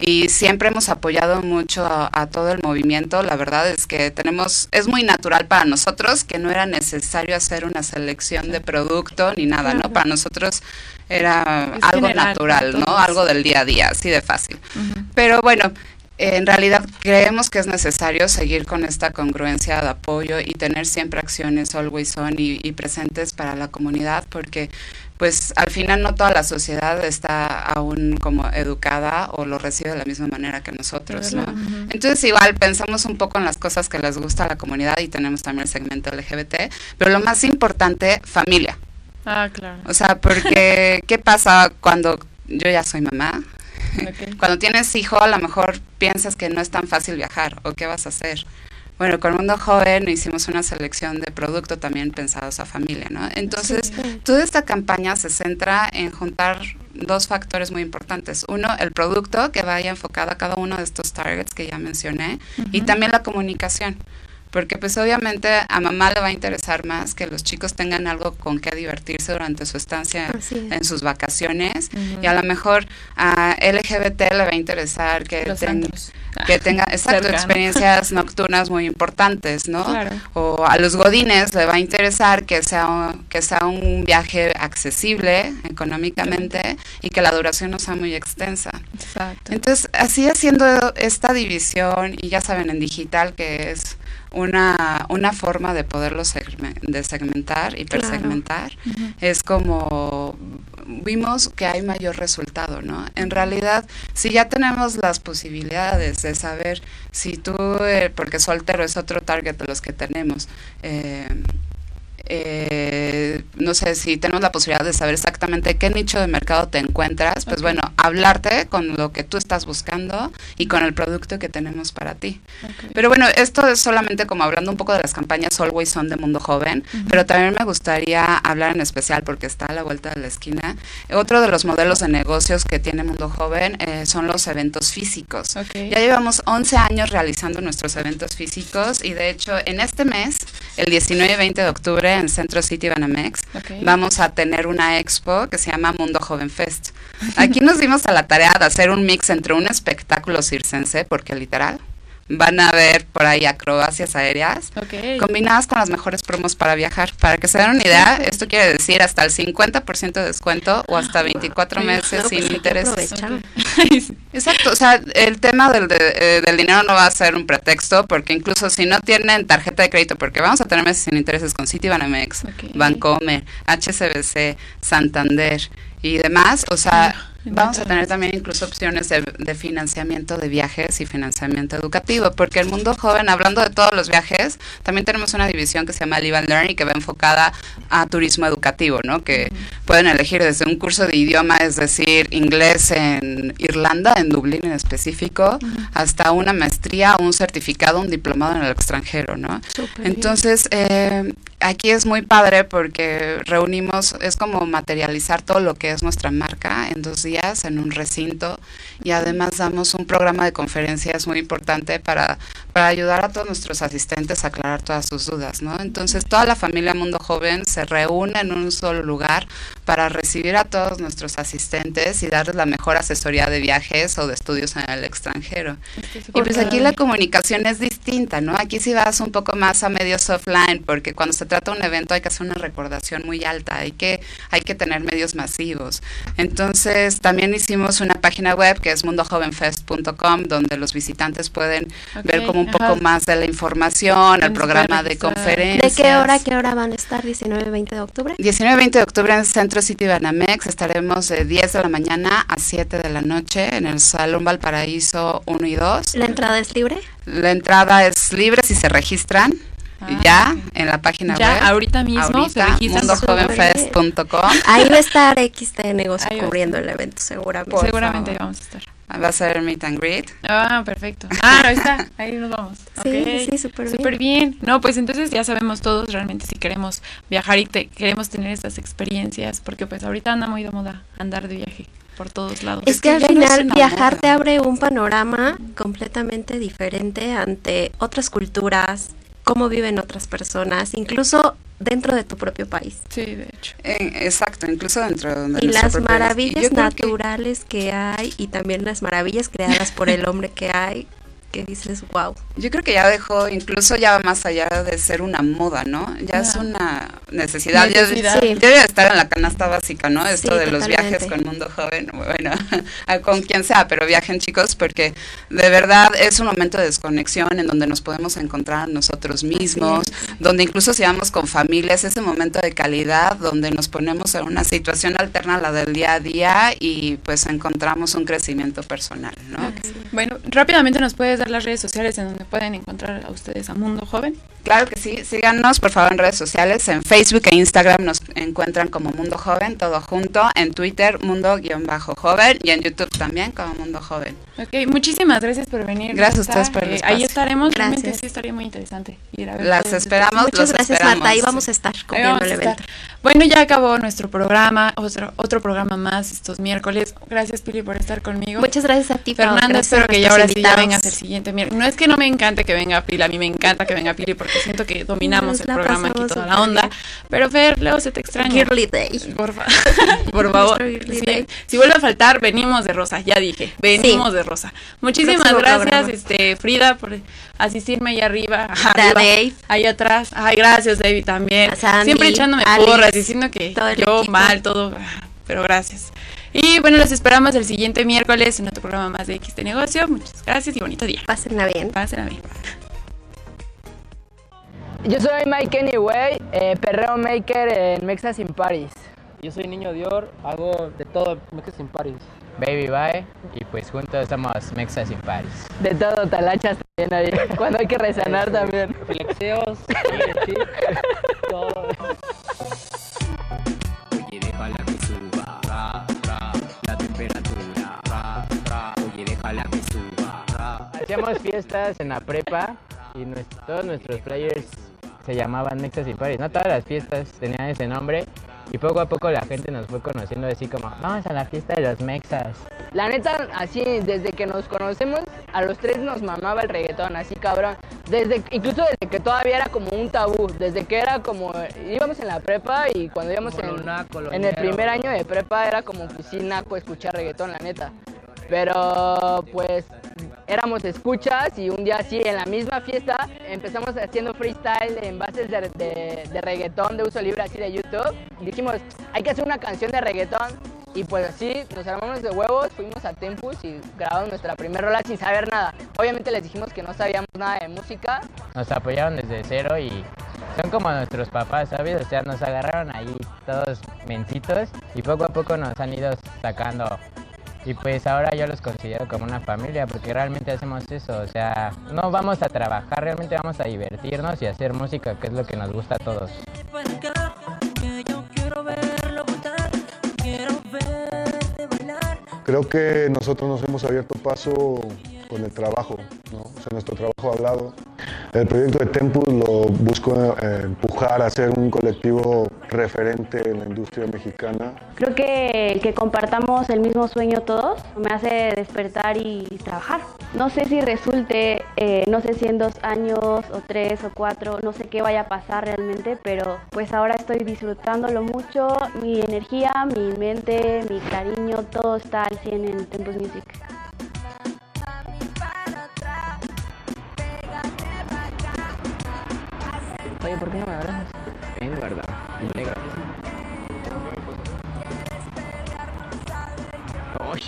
y siempre hemos apoyado mucho a, a todo el movimiento. La verdad es que tenemos, es muy natural para nosotros que no era necesario hacer una selección de producto ni nada, ¿no? Para nosotros era Es algo general, natural, ¿no? Algo del día a día, así de fácil. Pero bueno, en realidad creemos que es necesario seguir con esta congruencia de apoyo y tener siempre acciones always on y, y presentes para la comunidad porque pues al final no toda la sociedad está aún como educada o lo recibe de la misma manera que nosotros, ¿no? Entonces igual pensamos un poco en las cosas que les gusta a la comunidad y tenemos también el segmento LGBT, pero lo más importante, familia. Ah, claro. O sea, porque ¿qué pasa cuando yo ya soy mamá? Cuando tienes hijo, a lo mejor piensas que no es tan fácil viajar o qué vas a hacer. Bueno, con Mundo Joven hicimos una selección de producto también pensados a familia, ¿no? Entonces, toda esta campaña se centra en juntar dos factores muy importantes. Uno, el producto que vaya enfocado a cada uno de estos targets que ya mencioné y también la comunicación. Porque pues obviamente a mamá le va a interesar más que los chicos tengan algo con que divertirse durante su estancia es. en sus vacaciones y a lo mejor a LGBT le va a interesar que, ten- que tenga exacto, experiencias nocturnas muy importantes, ¿no? Claro. O a los godines le va a interesar que sea, que sea un viaje accesible económicamente y que la duración no sea muy extensa. Exacto. Entonces, así haciendo esta división, y ya saben, en digital, que es una, una forma de poderlo segme- de segmentar y Claro. es como vimos que hay mayor resultado, ¿no? En realidad, si ya tenemos las posibilidades de saber si tú, eh, porque soltero es otro target de los que tenemos, eh, eh, no sé si tenemos la posibilidad de saber exactamente qué nicho de mercado te encuentras, pues bueno, hablarte con lo que tú estás buscando y con el producto que tenemos para ti. Pero bueno, esto es solamente como hablando un poco de las campañas Always On de Mundo Joven, pero también me gustaría hablar en especial porque está a la vuelta de la esquina. Otro de los modelos de negocios que tiene Mundo Joven eh, son los eventos físicos. Ya llevamos 11 años realizando nuestros eventos físicos y de hecho en este mes, el 19 y 20 de octubre, en Centro City Banamex, vamos a tener una expo que se llama Mundo Joven Fest. Aquí nos dimos a la tarea de hacer un mix entre un espectáculo circense, porque literal, van a ver por ahí acrobacias aéreas combinadas con las mejores promos para viajar. Para que se den una idea, esto quiere decir hasta el 50% de descuento o hasta 24 meses sin pues intereses. Exacto, o sea, el tema del, eh, del dinero no va a ser un pretexto porque incluso si no tienen tarjeta de crédito, porque vamos a tener meses sin intereses con Citibanamex, Bancomer, HSBC, Santander y demás, o sea, Vamos a tener también incluso opciones de, financiamiento de viajes y financiamiento educativo, porque el mundo joven, hablando de todos los viajes, también tenemos una división que se llama Live and Learn y que va enfocada a turismo educativo, ¿no? Que pueden elegir desde un curso de idioma, es decir, inglés en Irlanda, en Dublín en específico, hasta una maestría, un certificado, un diplomado en el extranjero, ¿no? Entonces, eh, aquí es muy padre porque reunimos, es como materializar todo lo que es nuestra marca en dos días en un recinto y además damos un programa de conferencias muy importante para, para ayudar a todos nuestros asistentes a aclarar todas sus dudas, ¿no? Entonces toda la familia Mundo Joven se reúne en un solo lugar para recibir a todos nuestros asistentes y darles la mejor asesoría de viajes o de estudios en el extranjero. Y pues aquí la comunicación es distinta, ¿no? Aquí sí vas un poco más a medios offline porque cuando se trata de un evento hay que hacer una recordación muy alta, hay que, hay que tener medios masivos. Entonces también hicimos una página web que es mundojovenfest.com donde los visitantes pueden ver como un poco más de la información, el programa de conferencias. ¿De qué hora qué hora van a estar 19 y 20 de octubre? 19 y 20 de octubre en el Centro City Banamex estaremos de 10 de la mañana a 7 de la noche en el Salón Valparaíso 1 y 2. ¿La entrada es libre? La entrada es libre si se registran. Ah, ya en la página ya, web. ahorita mismo mundojovenfest.com. Ahí va a estar XT Negocio cubriendo el evento, seguramente. seguramente vamos a estar. Va a ser meet and greet. Ah, perfecto. Ah, ahí está. Ahí nos vamos. Sí, sí, súper bien. Súper bien. No, pues entonces ya sabemos todos realmente si queremos viajar y queremos tener estas experiencias, porque pues ahorita anda muy de moda andar de viaje por todos lados. Es, que, al final viajar te abre un panorama completamente diferente ante otras culturas, cómo viven otras personas, incluso dentro de tu propio país. Sí, de hecho. exacto, incluso dentro de Y las maravillas naturales que hay y también las maravillas creadas por el hombre que hay que dices, wow. Yo creo que ya dejó, incluso ya va más allá de ser una moda, ¿no? Ya es una necesidad. Ya, debe estar en la canasta básica, ¿no? Esto de los viajes con Mundo Joven, bueno, con quien sea, pero viajen chicos, porque de verdad es un momento de desconexión en donde nos podemos encontrar nosotros mismos, donde incluso si vamos con familias, ese momento de calidad, donde nos ponemos en una situación alterna a la del día a día y pues encontramos un crecimiento personal, ¿no? Bueno, rápidamente nos puedes dar las redes sociales en donde pueden encontrar a ustedes a Mundo Joven? Claro que sí, síganos por favor en redes sociales, en Facebook e Instagram nos encuentran como Mundo Joven, todo junto, en Twitter Mundo-Joven. Y en YouTube también como Mundo Joven. Ok, muchísimas gracias por venir. Gracias a ustedes por el eh, Ahí estaremos, realmente sí estaría muy interesante ir a ver Las esperamos, Muchas gracias Marta, ahí vamos a estar cubriendo el evento. Bueno, ya acabó nuestro programa, otro, otro programa más estos miércoles. Gracias Pili por estar conmigo. Muchas gracias a ti, Fernando. espero que ya ahora sí ya vengas el siguiente miércoles. No es que no me encante que venga Pili, a mí me encanta que venga Pili porque siento que dominamos el programa aquí toda la onda. Pero Fer, luego se te extraña. Girly Day. Por, por favor. Si vuelve a faltar, venimos de rosa, ya dije. Venimos de rosa. Muchísimas gracias, este Frida, por asistirme ahí arriba. Dave. Ahí atrás. Ay, gracias, David, también. Siempre echándome porras, diciendo que yo mal, todo. Pero gracias. Y bueno, los esperamos el siguiente miércoles en otro programa más de X de Negocio. Muchas gracias y bonito día. Pásenla bien. Pásenla bien. Yo soy Mike Anyway, eh, perreo maker en Mexas in Paris. Yo soy Niño Dior, hago de todo Mexas in Paris. Baby Bye y pues juntos somos Mexas in Paris. De todo, talachas también ahí. Cuando hay que resanar también. Flexeos, todo. Oye, déjala que suba, ra, ra, la temperatura, ra, ra. Oye, déjala que suba, ra. Hacíamos fiestas en la prepa y nuestro- todos nuestros players se llamaban Mexas in Paris. No todas las fiestas tenían ese nombre y poco a poco la gente nos fue conociendo así como, vamos a la fiesta de los Mexas. La neta, así, desde que nos conocemos, a los tres nos mamaba el reggaetón, así cabrón. Desde, incluso desde que todavía era como un tabú, desde que era como, íbamos en la prepa y cuando íbamos en, naco, en el primer año de prepa era como pues sí naco escuchar reggaetón, la neta. Pero pues éramos escuchas y un día así en la misma fiesta empezamos haciendo freestyle en bases de, de- de reggaetón de uso libre así de YouTube. Dijimos, hay que hacer una canción de reggaetón y pues así nos armamos de huevos, fuimos a Tempus y grabamos nuestra primera rola sin saber nada. Obviamente les dijimos que no sabíamos nada de música. Nos apoyaron desde cero y son como nuestros papás, ¿sabes? O sea, nos agarraron ahí todos mencitos y poco a poco nos han ido sacando. Y pues ahora yo los considero como una familia porque realmente hacemos eso, o sea, no vamos a trabajar, realmente vamos a divertirnos y hacer música, que es lo que nos gusta a todos. Creo que nosotros nos hemos abierto paso con el trabajo, ¿no? o sea, nuestro trabajo hablado. El proyecto de Tempus lo busco eh, empujar a ser un colectivo referente en la industria mexicana. Creo que el que compartamos el mismo sueño todos me hace despertar y, trabajar. No sé si resulte, eh, no sé si en dos años o tres o cuatro, no sé qué vaya a pasar realmente, pero pues ahora estoy disfrutándolo mucho. Mi energía, mi mente, mi cariño, todo está al 100 en Tempus Music. Oye, ¿por qué no me abrazas? Es verdad, negra. ¡Ay!